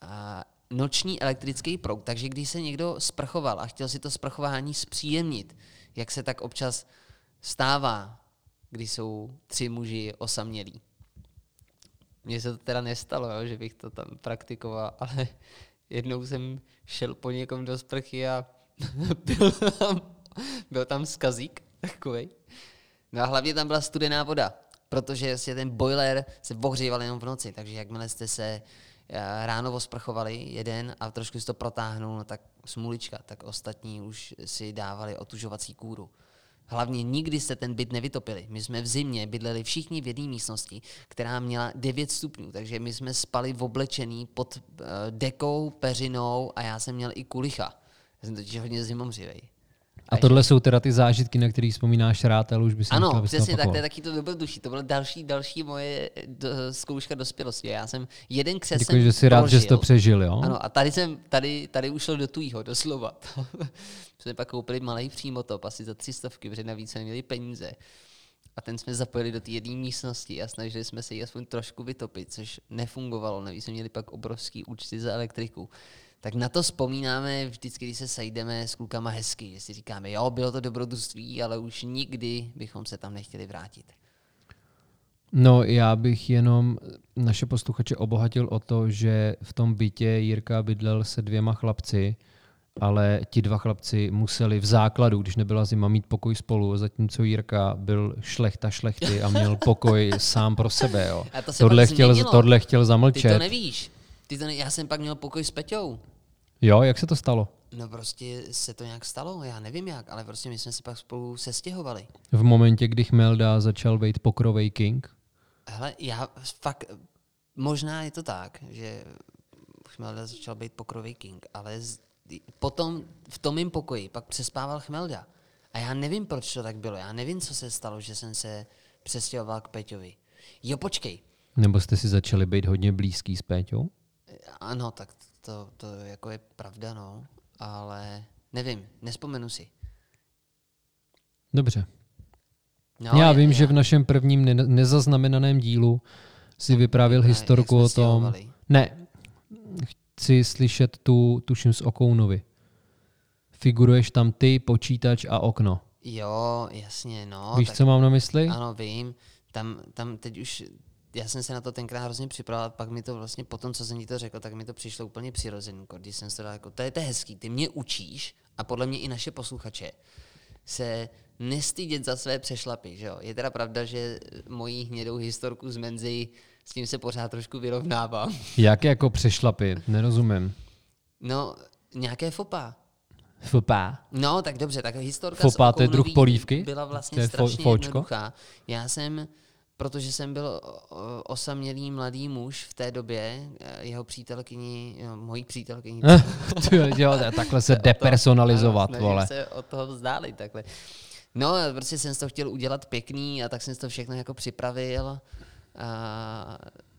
Speaker 2: a, noční elektrický proud, takže když se někdo sprchoval a chtěl si to sprchování zpříjemnit, jak se tak občas stává, když jsou tři muži osamělí. Mně se to teda nestalo, jo, že bych to tam praktikoval, *laughs* ale jednou jsem šel po někom do sprchy a *laughs* byl tam, byl tam skazík takový. No a hlavně tam byla studená voda, protože vlastně ten boiler se ohříval jenom v noci, takže jakmile jste se eh, ráno osprchovali jeden a trošku si to protáhnul, no tak smulička, tak ostatní už si dávali otužovací kůru. Hlavně nikdy jste ten byt nevytopili. My jsme v zimě bydleli všichni v jedné místnosti, která měla 9 stupňů, takže my jsme spali v oblečený pod uh, dekou, peřinou a já jsem měl i kulicha. Já jsem totiž hodně zimomřivej.
Speaker 1: A tohle jsou teda ty zážitky, na které vzpomínáš rád, ale už bys
Speaker 2: Ano,
Speaker 1: nechtěl, abys to
Speaker 2: přesně tak, to je taky to dobrodružší. To byla další, další moje do, zkouška dospělosti. Já jsem jeden křes
Speaker 1: Děkuji, že jsi rád, že jsi to přežil, jo?
Speaker 2: Ano, a tady jsem, tady, tady ušlo do tujího, doslova. *laughs* jsme pak koupili malý přímotop, asi za tři stovky, protože navíc jsme měli peníze. A ten jsme zapojili do té jedné místnosti a snažili jsme se ji aspoň trošku vytopit, což nefungovalo. Navíc jsme měli pak obrovský účty za elektriku. Tak na to vzpomínáme vždycky, když se sejdeme s klukama hezky, že si říkáme, jo, bylo to dobrodružství, ale už nikdy bychom se tam nechtěli vrátit.
Speaker 1: No, já bych jenom naše posluchače obohatil o to, že v tom bytě Jirka bydlel se dvěma chlapci, ale ti dva chlapci museli v základu, když nebyla zima, mít pokoj spolu, zatímco Jirka byl šlechta šlechty a měl *laughs* pokoj sám pro sebe. Jo.
Speaker 2: A to se
Speaker 1: Tohle chtěl,
Speaker 2: změnilo.
Speaker 1: tohle chtěl
Speaker 2: Ty to
Speaker 1: zamlčet.
Speaker 2: nevíš. Ty to ne... Já jsem pak měl pokoj s Peťou.
Speaker 1: Jo, jak se to stalo?
Speaker 2: No prostě se to nějak stalo, já nevím jak, ale prostě my jsme se pak spolu sestěhovali.
Speaker 1: V momentě, kdy Chmelda začal být pokrovej king?
Speaker 2: Hele, já fakt, možná je to tak, že Chmelda začal být pokrový king, ale z, potom v tom mým pokoji pak přespával Chmelda. A já nevím, proč to tak bylo, já nevím, co se stalo, že jsem se přestěhoval k Peťovi. Jo, počkej,
Speaker 1: Nebo jste si začali být hodně blízký s Péťou?
Speaker 2: ano, tak to, to jako je pravda, no, ale nevím, nespomenu si.
Speaker 1: Dobře.
Speaker 2: No,
Speaker 1: já
Speaker 2: je-
Speaker 1: vím, že v našem prvním ne- nezaznamenaném dílu si vyprávěl
Speaker 2: jak
Speaker 1: historku o tom.
Speaker 2: stěhovali.
Speaker 1: Ne, chci slyšet tu, tuším z Okounovy. Figuruješ tam ty, počítač a okno.
Speaker 2: Jo, jasně, no.
Speaker 1: Víš,
Speaker 2: tak,
Speaker 1: co mám na mysli?
Speaker 2: Ano, vím. Tam, tam teď už, já jsem se na to tenkrát hrozně připravil, pak mi to vlastně, po tom, co jsem ti to řekl, tak mi to přišlo úplně přirozený, když jsem to dal jako, to je, to je hezký, ty mě učíš a podle mě i naše posluchače se nestydět za své přešlapy, že jo. Je teda pravda, že moji hnědou historku z Menzy s tím se pořád trošku vyrovnávám. *laughs*
Speaker 1: Jak jako přešlapy? Nerozumím.
Speaker 2: No, nějaké fopa.
Speaker 1: Fopá.
Speaker 2: No, tak dobře, tak historka
Speaker 1: Fopa, to je druh polívky?
Speaker 2: Byla
Speaker 1: To
Speaker 2: vlastně
Speaker 1: je fo-
Speaker 2: strašně
Speaker 1: fóčko?
Speaker 2: jednoduchá. Já jsem, protože jsem byl osamělý mladý muž v té době, eh, jeho přítelkyni, mojí přítelkyni.
Speaker 1: Ty jo, *laughs* takhle se depersonalizovat,
Speaker 2: snažím
Speaker 1: vole.
Speaker 2: se od toho vzdálit takhle. No, prostě jsem to chtěl udělat pěkný a tak jsem si to všechno jako připravil. A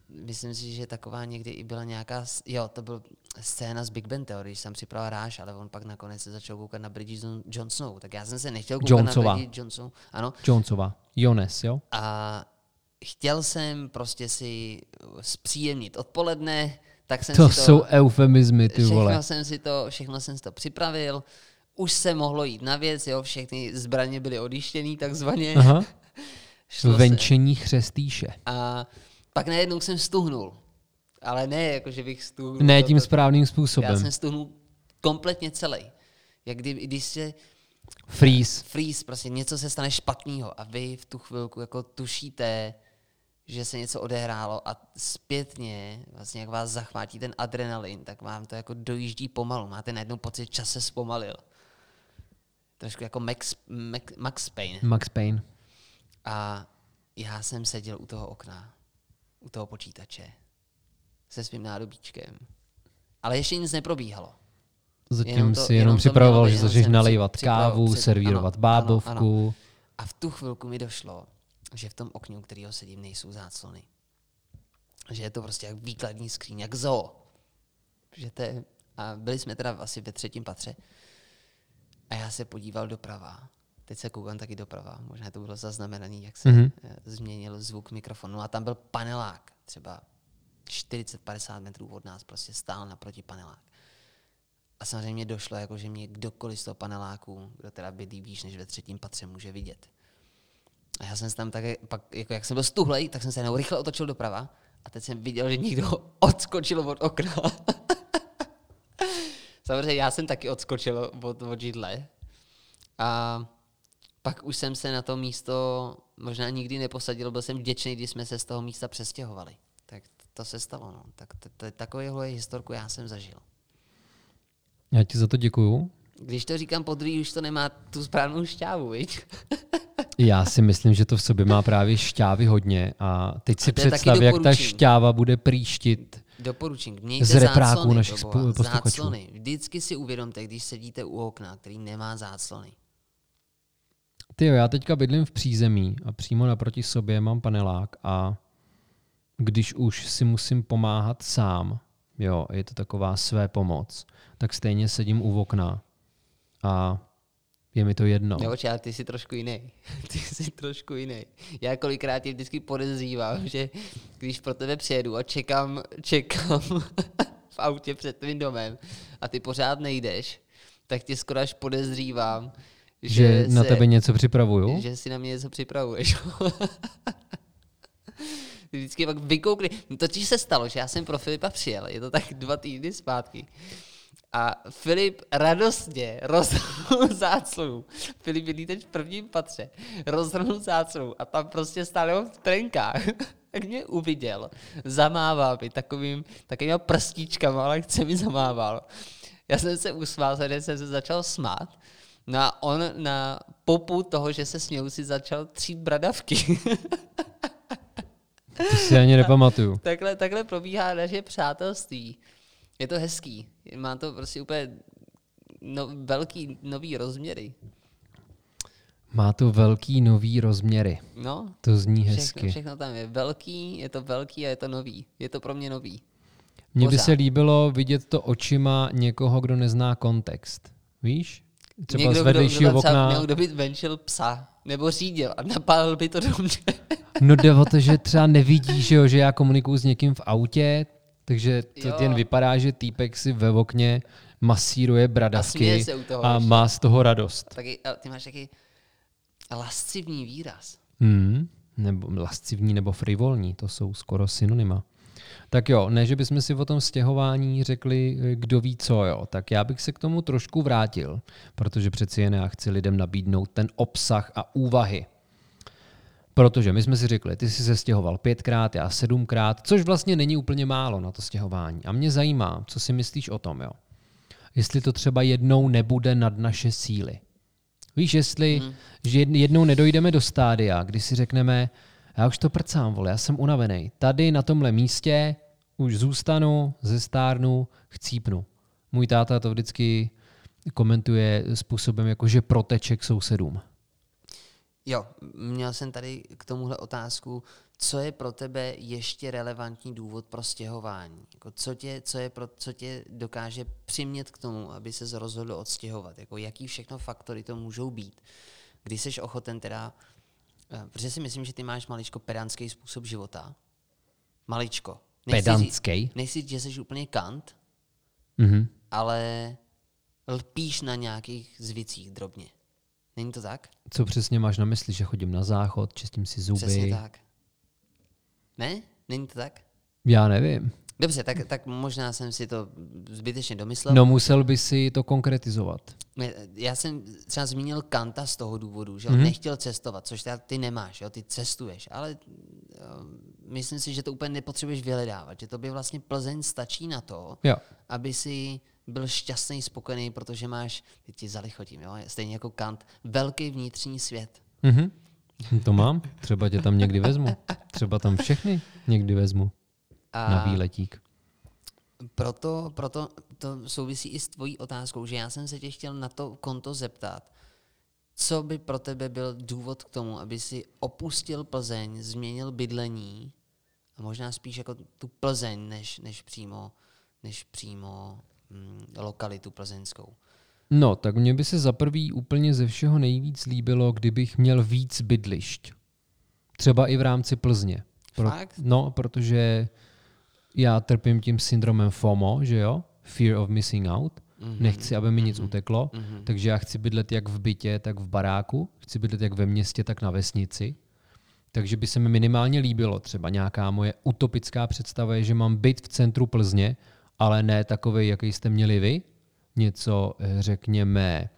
Speaker 2: myslím si, že taková někdy i byla nějaká, jo, to byl scéna z Big Ben Theory, když jsem připravil ráž, ale on pak nakonec se začal koukat na Bridget Johnsonovou. Tak já jsem se nechtěl koukat
Speaker 1: Jonesová.
Speaker 2: na Bridget Johnsonovou. Ano,
Speaker 1: Jonesova. Jones, jo?
Speaker 2: a chtěl jsem prostě si zpříjemnit odpoledne, tak jsem
Speaker 1: To
Speaker 2: si to,
Speaker 1: jsou eufemizmy, ty
Speaker 2: všechno
Speaker 1: vole.
Speaker 2: jsem si to, všechno jsem si to připravil, už se mohlo jít na věc, jo, všechny zbraně byly odištěný takzvaně.
Speaker 1: Aha. *laughs* Venčení chřestýše.
Speaker 2: A pak najednou jsem stuhnul. Ale ne, jako že bych stuhnul.
Speaker 1: Ne tím
Speaker 2: to-
Speaker 1: správným
Speaker 2: Já
Speaker 1: způsobem.
Speaker 2: jsem stuhnul kompletně celý. Jak kdy, když se
Speaker 1: Freeze.
Speaker 2: freeze, prostě něco se stane špatného a vy v tu chvilku jako tušíte, že se něco odehrálo a zpětně, vlastně jak vás zachvátí ten adrenalin, tak vám to jako dojíždí pomalu. Máte najednou pocit, že čas se zpomalil. Trošku jako Max, Max, Max Payne.
Speaker 1: Max Payne.
Speaker 2: A já jsem seděl u toho okna, u toho počítače, se svým nádobíčkem. Ale ještě nic neprobíhalo.
Speaker 1: Zatím
Speaker 2: Jenom to-
Speaker 1: si
Speaker 2: jenom
Speaker 1: jenom připravoval, že začneš nalévat kávu, servírovat
Speaker 2: ano,
Speaker 1: bábovku.
Speaker 2: ano, A v tu chvilku mi došlo, že v tom okně, u kterého sedím, nejsou záclony. Že je to prostě jak výkladní skříň, jak zoo. Že to je, a byli jsme teda asi ve třetím patře. A já se podíval doprava. Teď se koukám taky doprava. Možná to bylo zaznamenaný, jak se
Speaker 1: Mhm.
Speaker 2: mm-hmm. změnil zvuk mikrofonu. A tam byl panelák, třeba 40-50 metrů od nás, prostě stál naproti panelák. A samozřejmě mě došlo, jako, že mě kdokoliv z toho paneláku, kdo teda bydlí výš než ve třetím patře, může vidět. A já jsem se tam tak, pak, jako jak jsem byl stuhlej, tak jsem se jenom rychle otočil doprava a teď jsem viděl, že někdo *laughs* odskočil od okna. *laughs* Samozřejmě já jsem taky odskočil od, od židle. A pak už jsem se na to místo možná nikdy neposadil, byl jsem vděčný, když jsme se z toho místa přestěhovali. Tak to, se stalo. No. Tak to, to, takovýhle historku já jsem zažil.
Speaker 1: Já ti za to děkuju.
Speaker 2: Když to říkám po druhý, už to nemá tu správnou šťávu, viď? *laughs*
Speaker 1: Já si myslím, že to v sobě má právě šťávy hodně a teď si představ, jak ta šťáva bude příštit.
Speaker 2: Doporučení. Mějte
Speaker 1: Z repráků
Speaker 2: záclony,
Speaker 1: našich
Speaker 2: pro
Speaker 1: spo-
Speaker 2: boha,
Speaker 1: posluchačů.
Speaker 2: záclony. Vždycky si uvědomte, když sedíte u okna, který nemá záclony.
Speaker 1: Ty jo, já teďka bydlím v přízemí a přímo naproti sobě mám panelák a když už si musím pomáhat sám, jo, je to taková své pomoc, tak stejně sedím u okna a je mi to jedno.
Speaker 2: No. ale ty jsi trošku jiný. *laughs* Ty jsi trošku jiný. Já kolikrát tě vždycky podezřívám, že když pro tebe přijedu a čekám, čekám *laughs* v autě před tvým domem a ty pořád nejdeš, tak tě skoro až podezřívám,
Speaker 1: že,
Speaker 2: že
Speaker 1: na
Speaker 2: se-
Speaker 1: tebe něco připravuju.
Speaker 2: že si na mě něco připravuješ. Ty *laughs* Vždycky pak vykoukli. No, Totiž se stalo, že já jsem pro Filipa přijel, je to tak dva týdny zpátky. A Filip radostně rozhrnul *laughs* záclonu. Filip bydlí teď v prvním patře. Rozhrnul záclonu a tam prostě stál jenom v trenkách. *laughs* Tak mě uviděl, zamával mi takovým, takovýma prstíčkama, ale chce mi zamával. Já jsem se usmál, jsem se začal smát. No a on na popu toho, že se směl, si začal třít bradavky. *laughs*
Speaker 1: To si ani nepamatuju.
Speaker 2: takhle, takhle probíhá naše přátelství. Je to hezký. Má to prostě úplně no, velký nový rozměry.
Speaker 1: Má to velký nový rozměry.
Speaker 2: No,
Speaker 1: To zní
Speaker 2: všechno,
Speaker 1: hezky.
Speaker 2: všechno tam je velký, je to velký a je to nový. Je to pro mě nový.
Speaker 1: Mně by se líbilo vidět to očima někoho, kdo nezná kontext. Víš? Třeba z
Speaker 2: Někdo, kdo,
Speaker 1: vedlejšího
Speaker 2: kdo, třeba
Speaker 1: okna.
Speaker 2: měl, kdo by venčil psa, nebo řídil a napálil by to do mě.
Speaker 1: No jde o to, že třeba nevidí, že, jo, že já komunikuju s někým v autě, takže to
Speaker 2: Jo.
Speaker 1: jen vypadá, že týpek si ve okně masíruje
Speaker 2: A
Speaker 1: bradavky
Speaker 2: u toho
Speaker 1: a má z toho radost.
Speaker 2: Taky, a ty máš taky lascivní výraz.
Speaker 1: Hmm, nebo lascivní nebo frivolní, to jsou skoro synonyma. Tak jo, ne, že bychom si o tom stěhování řekli, eh, kdo ví co, jo. Tak já bych se k tomu trošku vrátil, protože přeci jen já chci lidem nabídnout ten obsah a úvahy. Protože my jsme si řekli, ty jsi se stěhoval pětkrát, já sedmkrát, což vlastně není úplně málo na to stěhování. A mě zajímá, co si myslíš o tom, jo. Jestli to třeba jednou nebude nad naše síly. Víš, jestli hmm. že jed- jednou nedojdeme do stádia, kdy si řekneme, já už to prcám, vole, já jsem unavený. Tady na tomhle místě už zůstanu, zestárnu, chcípnu. Můj táta to vždycky komentuje způsobem jako, že proteče k sousedům.
Speaker 2: Jo, měl jsem tady k tomuhle otázku, co je pro tebe ještě relevantní důvod pro stěhování? Jako co, tě, co, je pro, co tě dokáže přimět k tomu, aby se rozhodl odstěhovat? Jako jaký všechno faktory to můžou být? Když jsi ochoten teda, eh, protože si myslím, že ty máš maličko pedantský způsob života, maličko, Nechci
Speaker 1: Pedantský.
Speaker 2: říct- Nechci říct, že jsi úplně kant,
Speaker 1: Mhm.
Speaker 2: ale lpíš na nějakých zvicích drobně. Není to tak?
Speaker 1: Co přesně máš na mysli, že chodím na záchod, čistím si zuby?
Speaker 2: Přesně tak. Ne? Není to tak?
Speaker 1: Já nevím.
Speaker 2: Dobře, tak, tak možná jsem si to zbytečně domyslel.
Speaker 1: No musel by si to konkretizovat.
Speaker 2: Já jsem třeba zmínil Kanta z toho důvodu, že on
Speaker 1: Mhm.
Speaker 2: mm-hmm. nechtěl cestovat, což teda ty nemáš, jo? ty cestuješ, ale um, myslím si, že to úplně nepotřebuješ vyhledávat, že to by vlastně Plzeň stačí na to,
Speaker 1: Jo.
Speaker 2: aby si byl šťastný, spokojený, protože máš, teď ti zalichotím, jo? stejně jako Kant, velký vnitřní svět.
Speaker 1: Mhm. To mám. Třeba tě tam někdy vezmu. Třeba tam všechny někdy vezmu
Speaker 2: A
Speaker 1: na výletík.
Speaker 2: proto, proto to souvisí i s tvojí otázkou, že já jsem se tě chtěl na to konto zeptat, co by pro tebe byl důvod k tomu, aby si opustil Plzeň, změnil bydlení a možná spíš jako tu Plzeň, než, než přímo, než přímo lokalitu plzeňskou.
Speaker 1: No, tak mně by se za prvý úplně ze všeho nejvíc líbilo, kdybych měl víc bydlišť. Třeba i v rámci Plzně.
Speaker 2: Fakt?
Speaker 1: No, protože já trpím tím syndromem FOMO, že jo? Fear of missing out.
Speaker 2: Mhm.
Speaker 1: Nechci, aby mi nic uteklo, takže já chci bydlet jak v bytě, tak v baráku. Chci bydlet jak ve městě, tak na vesnici. Takže by se mi minimálně líbilo třeba nějaká moje utopická představa je, že mám byt v centru Plzně, ale ne takový, jaký jste měli vy. Něco, eh, řekněme,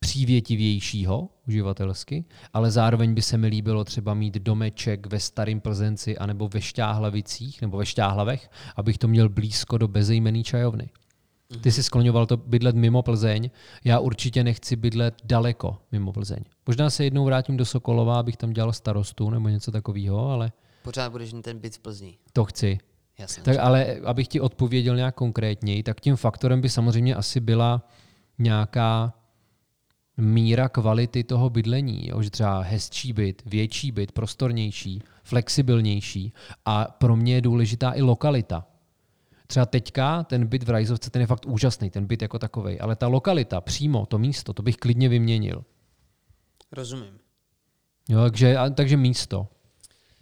Speaker 1: přívětivějšího uživatelsky, ale zároveň by se mi líbilo třeba mít domeček ve Starým Plzenci anebo ve Šťáhlavicích nebo ve Šťáhlavech, abych to měl blízko do bezejmený čajovny. Ty jsi skloňoval to bydlet mimo Plzeň, já určitě nechci bydlet daleko mimo Plzeň. Možná se jednou vrátím do Sokolova, abych tam dělal starostu nebo něco takového, ale
Speaker 2: Pořád budeš mít ten byt v Plzni.
Speaker 1: to chci.
Speaker 2: Jasně.
Speaker 1: Tak ale abych ti odpověděl nějak konkrétněji, tak tím faktorem by samozřejmě asi byla nějaká míra kvality toho bydlení, jo? že třeba hezčí byt, větší byt, prostornější, flexibilnější a pro mě je důležitá i lokalita. Třeba teďka ten byt v Rajzovce, ten je fakt úžasný, ten byt jako takový, ale ta lokalita, přímo to místo, to bych klidně vyměnil.
Speaker 2: Rozumím.
Speaker 1: Jo, takže, takže místo.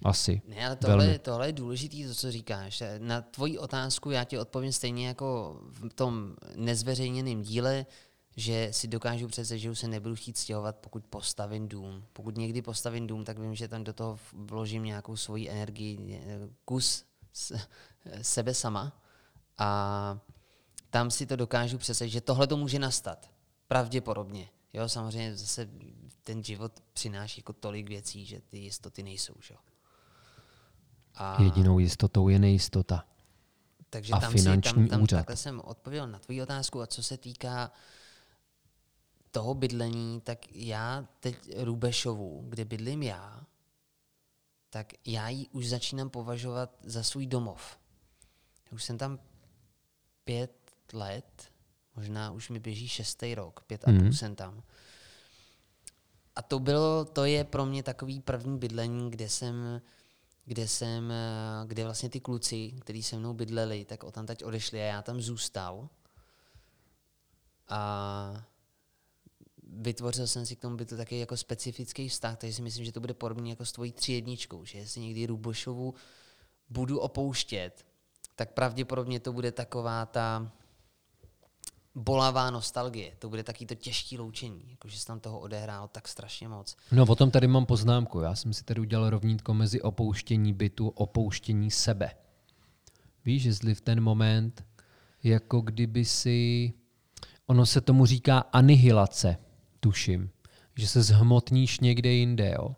Speaker 1: Asi.
Speaker 2: Ne, ale tohle,
Speaker 1: Velmi.
Speaker 2: tohle je důležité, to, co říkáš. Na tvoji otázku já ti odpovím stejně jako v tom nezveřejněném díle, že si dokážu představit, že už se nebudu chtít stěhovat, pokud postavím dům. Pokud někdy postavím dům, tak vím, že tam do toho vložím nějakou svoji energii, kus sebe sama a tam si to dokážu představit, že tohle to může nastat. Pravděpodobně. Jo, samozřejmě zase ten život přináší jako tolik věcí, že ty jistoty nejsou. Že? A,
Speaker 1: Jedinou jistotou je nejistota.
Speaker 2: takže
Speaker 1: a
Speaker 2: tam si,
Speaker 1: finanční
Speaker 2: tam, tam
Speaker 1: úřad.
Speaker 2: takhle jsem odpověděl na tvoji otázku. A co se týká toho bydlení, tak já teď Rubešovu, kde bydlím já, tak já ji už začínám považovat za svůj domov. Už jsem tam pět let, možná už mi běží šestý rok, pět a půl
Speaker 1: Mhm.
Speaker 2: jsem tam. A to bylo, to je pro mě takový první bydlení, kde jsem, kde jsem, eh, kde vlastně ty kluci, kteří se mnou bydleli, tak o tam teď odešli a já tam zůstal. A vytvořil jsem si k tomu bytu taky jako specifický vztah, takže si myslím, že to bude podobně jako s tvojí tříjedničkou, že jestli někdy Rubošovu budu opouštět, tak pravděpodobně to bude taková ta bolavá nostalgie. To bude taky to těžké loučení, jakože se tam toho odehrálo tak strašně moc.
Speaker 1: No o tom tady mám poznámku. Já jsem si tady udělal rovnítko mezi opouštění bytu, opouštění sebe. Víš, jestli v ten moment, jako kdyby si, ono se tomu říká anihilace, tuším, že se zhmotníš někde jinde, jo.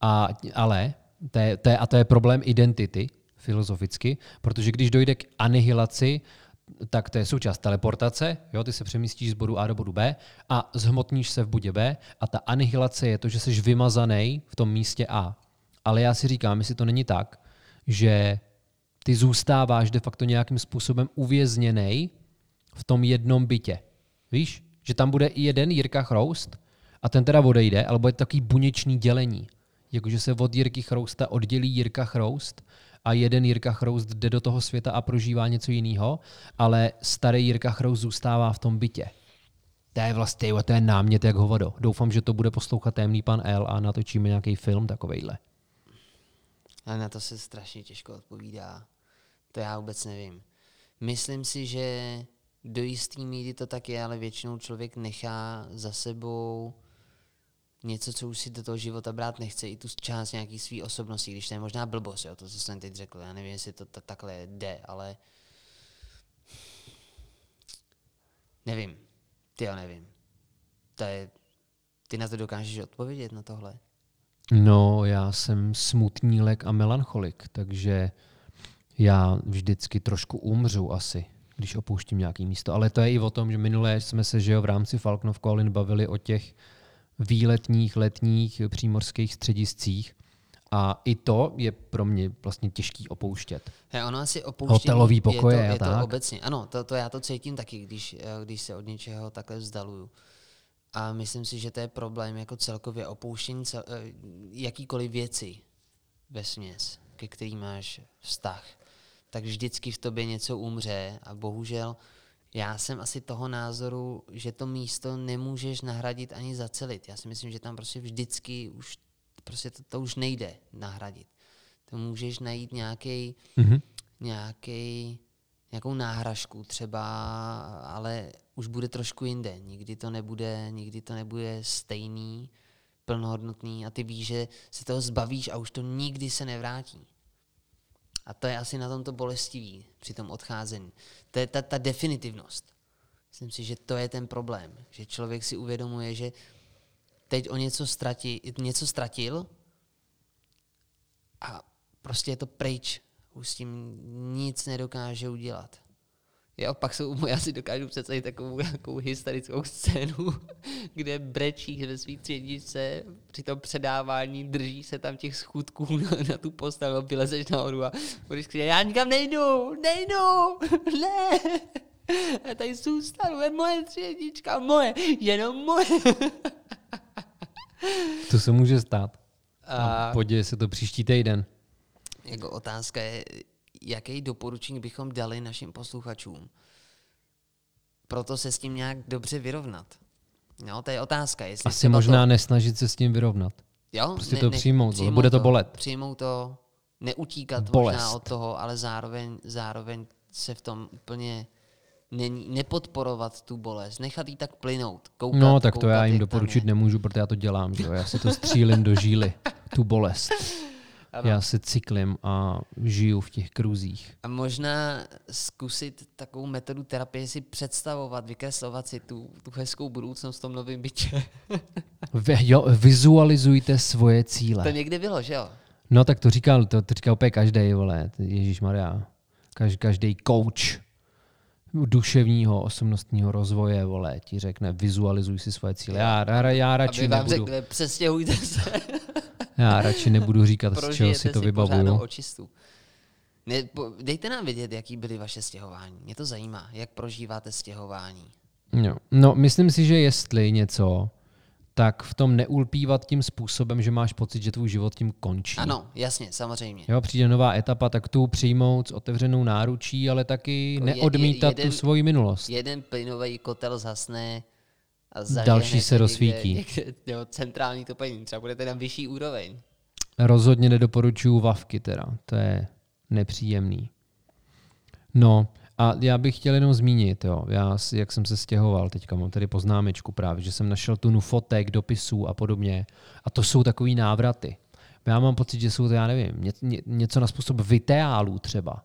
Speaker 1: A, ale, to je, to je, a to je problém identity, filozoficky, protože když dojde k anihilaci, tak to je součást teleportace, jo, ty se přemístíš z bodu A do bodu B a zhmotníš se v bodě B a ta anihilace je to, že jsi vymazaný v tom místě A. Ale já si říkám, jestli to není tak, že ty zůstáváš de facto nějakým způsobem uvězněný v tom jednom bytě. Víš? Že tam bude i jeden Jirka Chroust a ten teda odejde, ale bude takový buněčný dělení. Jakože se od Jirky Chrousta oddělí Jirka Chroust a jeden Jirka Chroust jde do toho světa a prožívá něco jiného, ale starý Jirka Chroust zůstává v tom bytě. To je vlastně, to je námět jak hovado. Doufám, že to bude poslouchat témný pan L a natočíme nějaký film takovejhle.
Speaker 2: Ale na to se strašně těžko odpovídá. To já vůbec nevím. Myslím si, že do jistý míry to tak je, ale většinou člověk nechá za sebou něco, co už si do toho života brát nechce, i tu část nějaký své osobnosti, když to je možná blbost, jo, to, co jsem teď řekl, já nevím, jestli to t- takhle jde, ale nevím, ty jo, nevím. To je, ty na to dokážeš odpovědět, na tohle?
Speaker 1: No, já jsem smutnílek a melancholik, takže já vždycky trošku umřu asi, když opouštím nějaký místo. Ale to je i o tom, že minulé jsme se že jo, v rámci Falknov Colin bavili o těch výletních, letních přímorských střediscích. A i to je pro mě vlastně těžký opouštět.
Speaker 2: He, ono asi opouštění
Speaker 1: Hotelový pokoje
Speaker 2: je to,
Speaker 1: a
Speaker 2: je to
Speaker 1: tak.
Speaker 2: obecně. Ano, to, to já to cítím taky, když, eh, když se od něčeho takhle vzdaluju. A myslím si, že to je problém jako celkově opouštění cel, eh, jakýkoliv věci ve směs, ke který máš vztah. Tak vždycky v tobě něco umře a bohužel já jsem asi toho názoru, že to místo nemůžeš nahradit ani zacelit. Já si myslím, že tam prostě vždycky už prostě to, to už nejde nahradit. To můžeš najít nějaký
Speaker 1: Mhm.
Speaker 2: nějaký, nějakou náhražku třeba, ale už bude trošku jinde. Nikdy to nebude, nikdy to nebude stejný, plnohodnotný a ty víš, že se toho zbavíš a už to nikdy se nevrátí. A to je asi na tomto bolestivý při tom odcházení. To je ta, ta definitivnost. Myslím si, že to je ten problém. Že člověk si uvědomuje, že teď o něco, ztratí, něco ztratil a prostě je to pryč. Už s tím nic nedokáže udělat. Jo, pak jsou, já si dokážu představit takovou nějakou historickou scénu, *laughs* kde brečíš ve svý třídničce při tom předávání, drží se tam těch schůdků *laughs* na, na tu postel, vylezeš nahoru a budeš křičet, já nikam nejdu, nejdu, *laughs* ne, já tady zůstanu, je moje třídnička, moje, jenom moje.
Speaker 1: To se může stát.
Speaker 2: A
Speaker 1: A poděje se to příští týden.
Speaker 2: jako otázka je, jaký doporučení bychom dali našim posluchačům. Proto se s tím nějak dobře vyrovnat. No, to je otázka. Jestli
Speaker 1: Asi možná
Speaker 2: to,
Speaker 1: nesnažit se s tím vyrovnat.
Speaker 2: jo,
Speaker 1: prostě to přijmout,
Speaker 2: přijmout
Speaker 1: bude to bolet.
Speaker 2: Přijmout to, neutíkat
Speaker 1: Bolest.
Speaker 2: možná od toho, ale zároveň, zároveň se v tom úplně není, nepodporovat tu bolest, nechat jí tak plynout. Koukat,
Speaker 1: No, tak to
Speaker 2: koukat,
Speaker 1: já jim doporučit nemůžu, protože já to dělám. Že jo? Já si to střílím do žíly, tu bolest. *laughs*
Speaker 2: Ano.
Speaker 1: Já si cyklím a žiju v těch kruzích.
Speaker 2: A možná zkusit takovou metodu terapie si představovat, vykreslovat si tu, tu hezkou budoucnost v tom novém bytě. *laughs*
Speaker 1: Vy, jo, vizualizujte svoje cíle.
Speaker 2: to někde bylo, že jo?
Speaker 1: No tak to říkal, to, to říkal úplně každý, vole, Ježíš Maria. Kaž, každý coach duševního osobnostního rozvoje, vole, ti řekne, vizualizuj si svoje cíle. Já, já, já radši
Speaker 2: Aby vám
Speaker 1: nebudu,
Speaker 2: řekne, přestěhujte se,
Speaker 1: já radši nebudu říkat, z čeho si to vybavuju.
Speaker 2: očistu. Ne, dejte nám vědět, jaký byly vaše stěhování. Mě to zajímá, jak prožíváte stěhování.
Speaker 1: No. no, myslím si, že jestli něco, tak v tom neulpívat tím způsobem, že máš pocit, že tvůj život tím končí.
Speaker 2: Ano, jasně, samozřejmě.
Speaker 1: Jo, přijde nová etapa, tak tu přijmout s otevřenou náručí, ale taky
Speaker 2: Jako je- je-
Speaker 1: neodmítat
Speaker 2: jeden-
Speaker 1: tu svoji minulost.
Speaker 2: Jeden plynový kotel zasne a
Speaker 1: Další se
Speaker 2: někde-
Speaker 1: rozsvítí.
Speaker 2: Někde, jo, centrální topení, třeba budete na vyšší úroveň.
Speaker 1: Rozhodně nedoporučuju vavky teda, to je nepříjemný. No a já bych chtěl jenom zmínit, jo, já, jak jsem se stěhoval, teďka mám tady poznámečku právě, že jsem našel tunu fotek, dopisů a podobně a to jsou takový návraty. Já mám pocit, že jsou to, já nevím, ně, ně, něco na způsob viteálů třeba.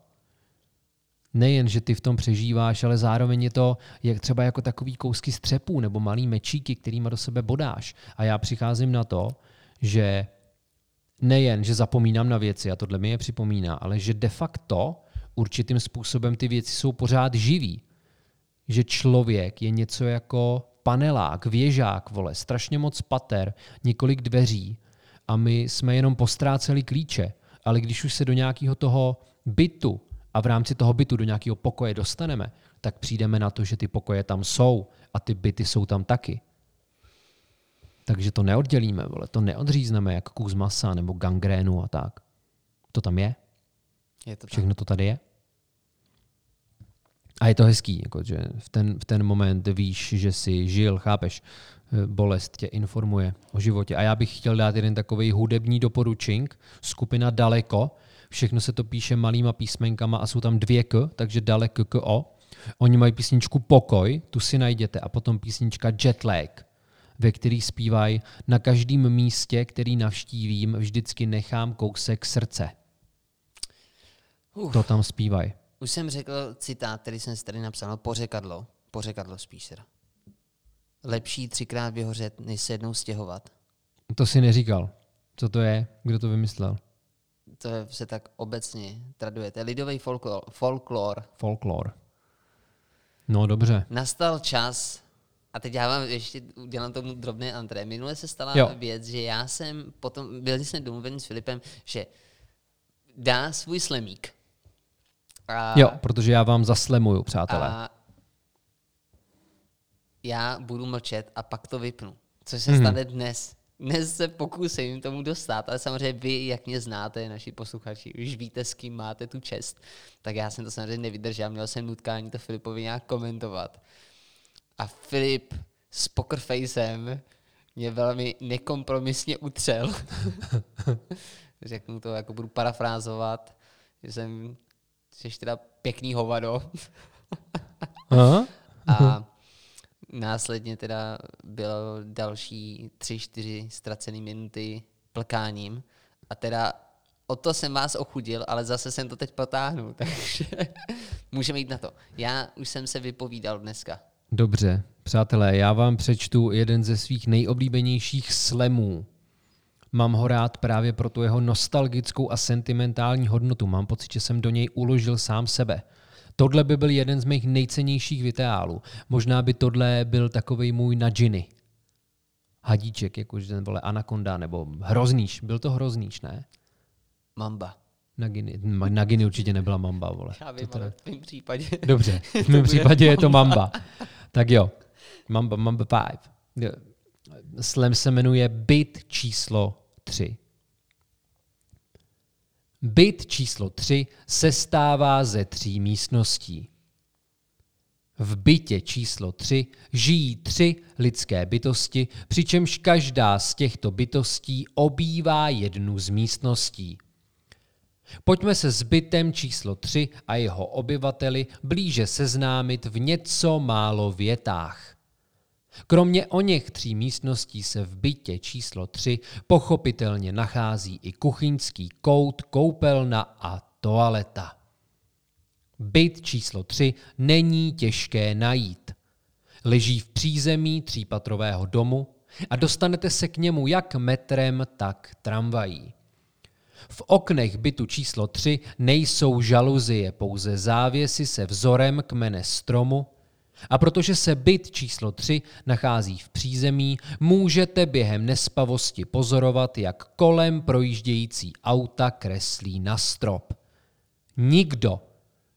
Speaker 1: Nejen, že ty v tom přežíváš, ale zároveň je to jak třeba jako takový kousky střepů nebo malý mečíky, kterýma do sebe bodáš. A já přicházím na to, že nejen, že zapomínám na věci, a tohle mi je připomíná, ale že de facto určitým způsobem ty věci jsou pořád živý. Že člověk je něco jako panelák, věžák, vole, strašně moc pater, několik dveří a my jsme jenom postráceli klíče. Ale když už se do nějakého toho bytu a v rámci toho bytu do nějakého pokoje dostaneme, tak přijdeme na to, že ty pokoje tam jsou a ty byty jsou tam taky. Takže to neoddělíme, vole, to neodřízneme jak kus masa nebo gangrénu a tak. To tam je,
Speaker 2: Je to tak.
Speaker 1: všechno to tady je. A je to hezký, jako, že v ten, v ten moment víš, že jsi žil, chápeš, Eh, bolest tě informuje o životě. A já bych chtěl dát jeden takový hudební doporučink, skupina Daleko, Všechno se to píše malýma písmenkama a jsou tam dvě k, takže dale k, k, o. Oni mají písničku Pokoj, tu si najděte, a potom písnička Jetlag, ve který zpívají na každém místě, který navštívím, vždycky nechám kousek srdce. Uf. To tam zpívají.
Speaker 2: Už jsem řekl citát, který jsem si tady napsal, no pořekadlo, pořekadlo spíš teda. Lepší třikrát vyhořet, než se jednou stěhovat.
Speaker 1: To si neříkal. Co to je? Kdo to vymyslel?
Speaker 2: To se tak obecně traduje. To je lidový folklor. Folklor.
Speaker 1: Folklor. No dobře.
Speaker 2: Nastal čas, a teď já vám ještě udělám tomu drobné antré. Minule se stala jo. věc, že já jsem potom, byli jsme domluveni s Filipem, že dá svůj slemík.
Speaker 1: A, jo, protože já vám zaslemuju, přátelé. A
Speaker 2: já budu mlčet a pak to vypnu. Což se mm-hmm. stane dnes. Dnes se pokusím tomu dostat, ale samozřejmě vy, jak mě znáte, naši posluchači, už víte, s kým máte tu čest, tak já jsem to samozřejmě nevydržel, měl jsem nutkání to Filipovi nějak komentovat. A Filip s pokerfacem mě velmi nekompromisně utřel. *laughs* Řeknu to, jako budu parafrázovat, že jsem jsi teda pěkný hovado. Aha. *laughs* A následně teda bylo další tři, čtyři ztracené minuty plkáním. A teda o to jsem vás ochudil, ale zase jsem to teď potáhnul, *laughs* takže můžeme jít na to. Já už jsem se vypovídal dneska.
Speaker 1: Dobře, přátelé, já vám přečtu jeden ze svých nejoblíbenějších slemů. Mám ho rád právě pro tu jeho nostalgickou a sentimentální hodnotu. Mám pocit, že jsem do něj uložil sám sebe. Tohle by byl jeden z mých nejcennějších videálů. Možná by tohle byl takový můj na džiny. Hadíček, jakože ten vole anakonda, nebo hrozníš. Byl to hrozníš, ne?
Speaker 2: Mamba.
Speaker 1: Naginy, Naginy určitě nebyla mamba, vole.
Speaker 2: Já vím, teda... v mém případě.
Speaker 1: Dobře, *laughs* v mém případě je to mamba. Tak jo, mamba, mamba 5. Slam se jmenuje Byt číslo 3. Byt číslo 3 se stává ze tří místností. V bytě číslo 3 žijí tři lidské bytosti, přičemž každá z těchto bytostí obývá jednu z místností. Pojďme se s bytem číslo 3 a jeho obyvateli blíže seznámit v něco málo větách. Kromě o něch tří místností se v bytě číslo 3 pochopitelně nachází i kuchyňský kout, koupelna a toaleta. Byt číslo 3 není těžké najít. Leží v přízemí třípatrového domu a dostanete se k němu jak metrem, tak tramvají. V oknech bytu číslo 3 nejsou žaluzie, pouze závěsy se vzorem kmene stromu a protože se byt číslo 3 nachází v přízemí, můžete během nespavosti pozorovat, jak kolem projíždějící auta kreslí na strop. Nikdo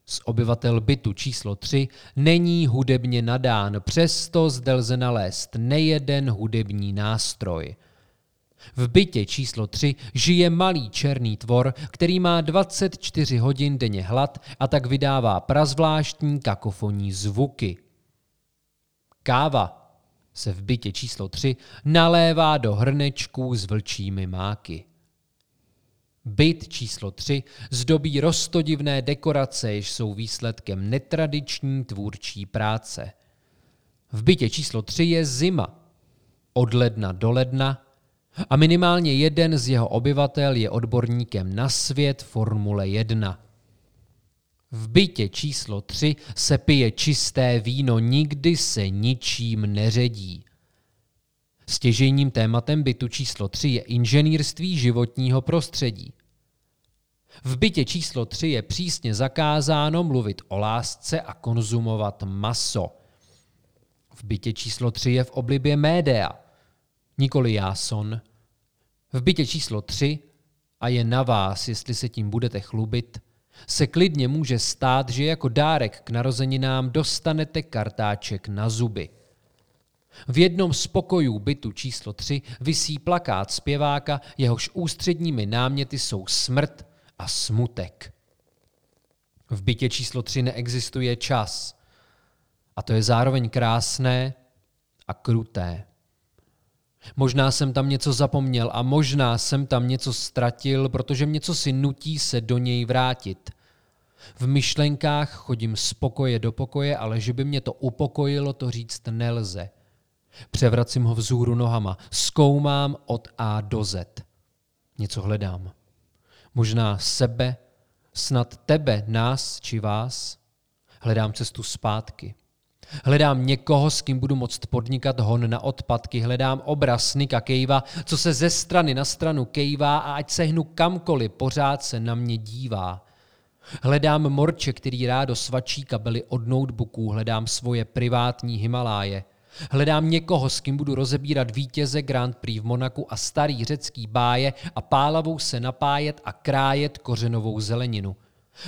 Speaker 1: z obyvatel bytu číslo 3 není hudebně nadán, přesto zde lze nalézt nejeden hudební nástroj – v bytě číslo 3 žije malý černý tvor, který má 24 hodin denně hlad a tak vydává prazvláštní kakofonní zvuky. Káva se v bytě číslo 3 nalévá do hrnečků s vlčími máky. Byt číslo 3 zdobí rostodivné dekorace, jež jsou výsledkem netradiční tvůrčí práce. V bytě číslo 3 je zima. Od ledna do ledna a minimálně jeden z jeho obyvatel je odborníkem na svět Formule 1. V bytě číslo 3 se pije čisté víno, nikdy se ničím neředí. Stěžejním tématem bytu číslo 3 je inženýrství životního prostředí. V bytě číslo 3 je přísně zakázáno mluvit o lásce a konzumovat maso. V bytě číslo 3 je v oblibě média – nikoli Jáson, v bytě číslo 3, a je na vás, jestli se tím budete chlubit, se klidně může stát, že jako dárek k narozeninám dostanete kartáček na zuby. V jednom z pokojů bytu číslo 3 visí plakát zpěváka, jehož ústředními náměty jsou smrt a smutek. V bytě číslo 3 neexistuje čas. A to je zároveň krásné a kruté. Možná jsem tam něco zapomněl a možná jsem tam něco ztratil, protože mě co si nutí se do něj vrátit. V myšlenkách chodím z pokoje do pokoje, ale že by mě to upokojilo, to říct nelze. Převracím ho vzhůru nohama, zkoumám od A do Z. Něco hledám. Možná sebe, snad tebe, nás či vás. Hledám cestu zpátky. Hledám někoho, s kým budu moct podnikat hon na odpadky. Hledám obraz Nika Kejva, co se ze strany na stranu kejvá a ať se hnu kamkoliv, pořád se na mě dívá. Hledám morče, který rádo svačí kabely od notebooků, hledám svoje privátní Himaláje. Hledám někoho, s kým budu rozebírat vítěze Grand Prix v Monaku a starý řecký báje a pálavou se napájet a krájet kořenovou zeleninu.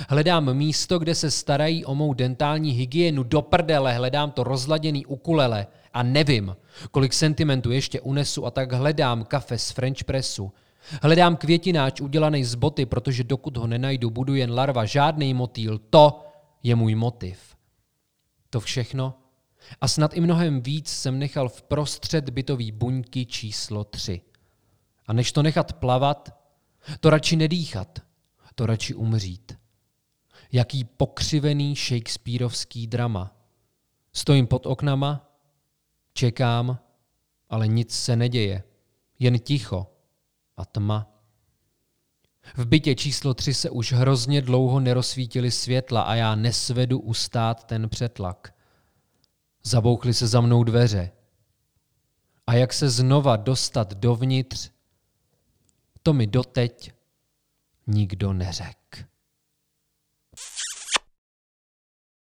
Speaker 1: Hledám místo, kde se starají o mou dentální hygienu. Do prdele hledám to rozladěný ukulele a nevím, kolik sentimentů ještě unesu a tak hledám kafe z French Pressu. Hledám květináč udělaný z boty, protože dokud ho nenajdu, budu jen larva, žádný motýl. To je můj motiv. To všechno a snad i mnohem víc jsem nechal v prostřed bytový buňky číslo tři. A než to nechat plavat, to radši nedýchat, to radši umřít. Jaký pokřivený Shakespeareovský drama. Stojím pod oknama, čekám, ale nic se neděje. Jen ticho a tma. V bytě číslo tři se už hrozně dlouho nerozsvítily světla a já nesvedu ustát ten přetlak. Zabouchly se za mnou dveře. A jak se znova dostat dovnitř, to mi doteď nikdo neřekl.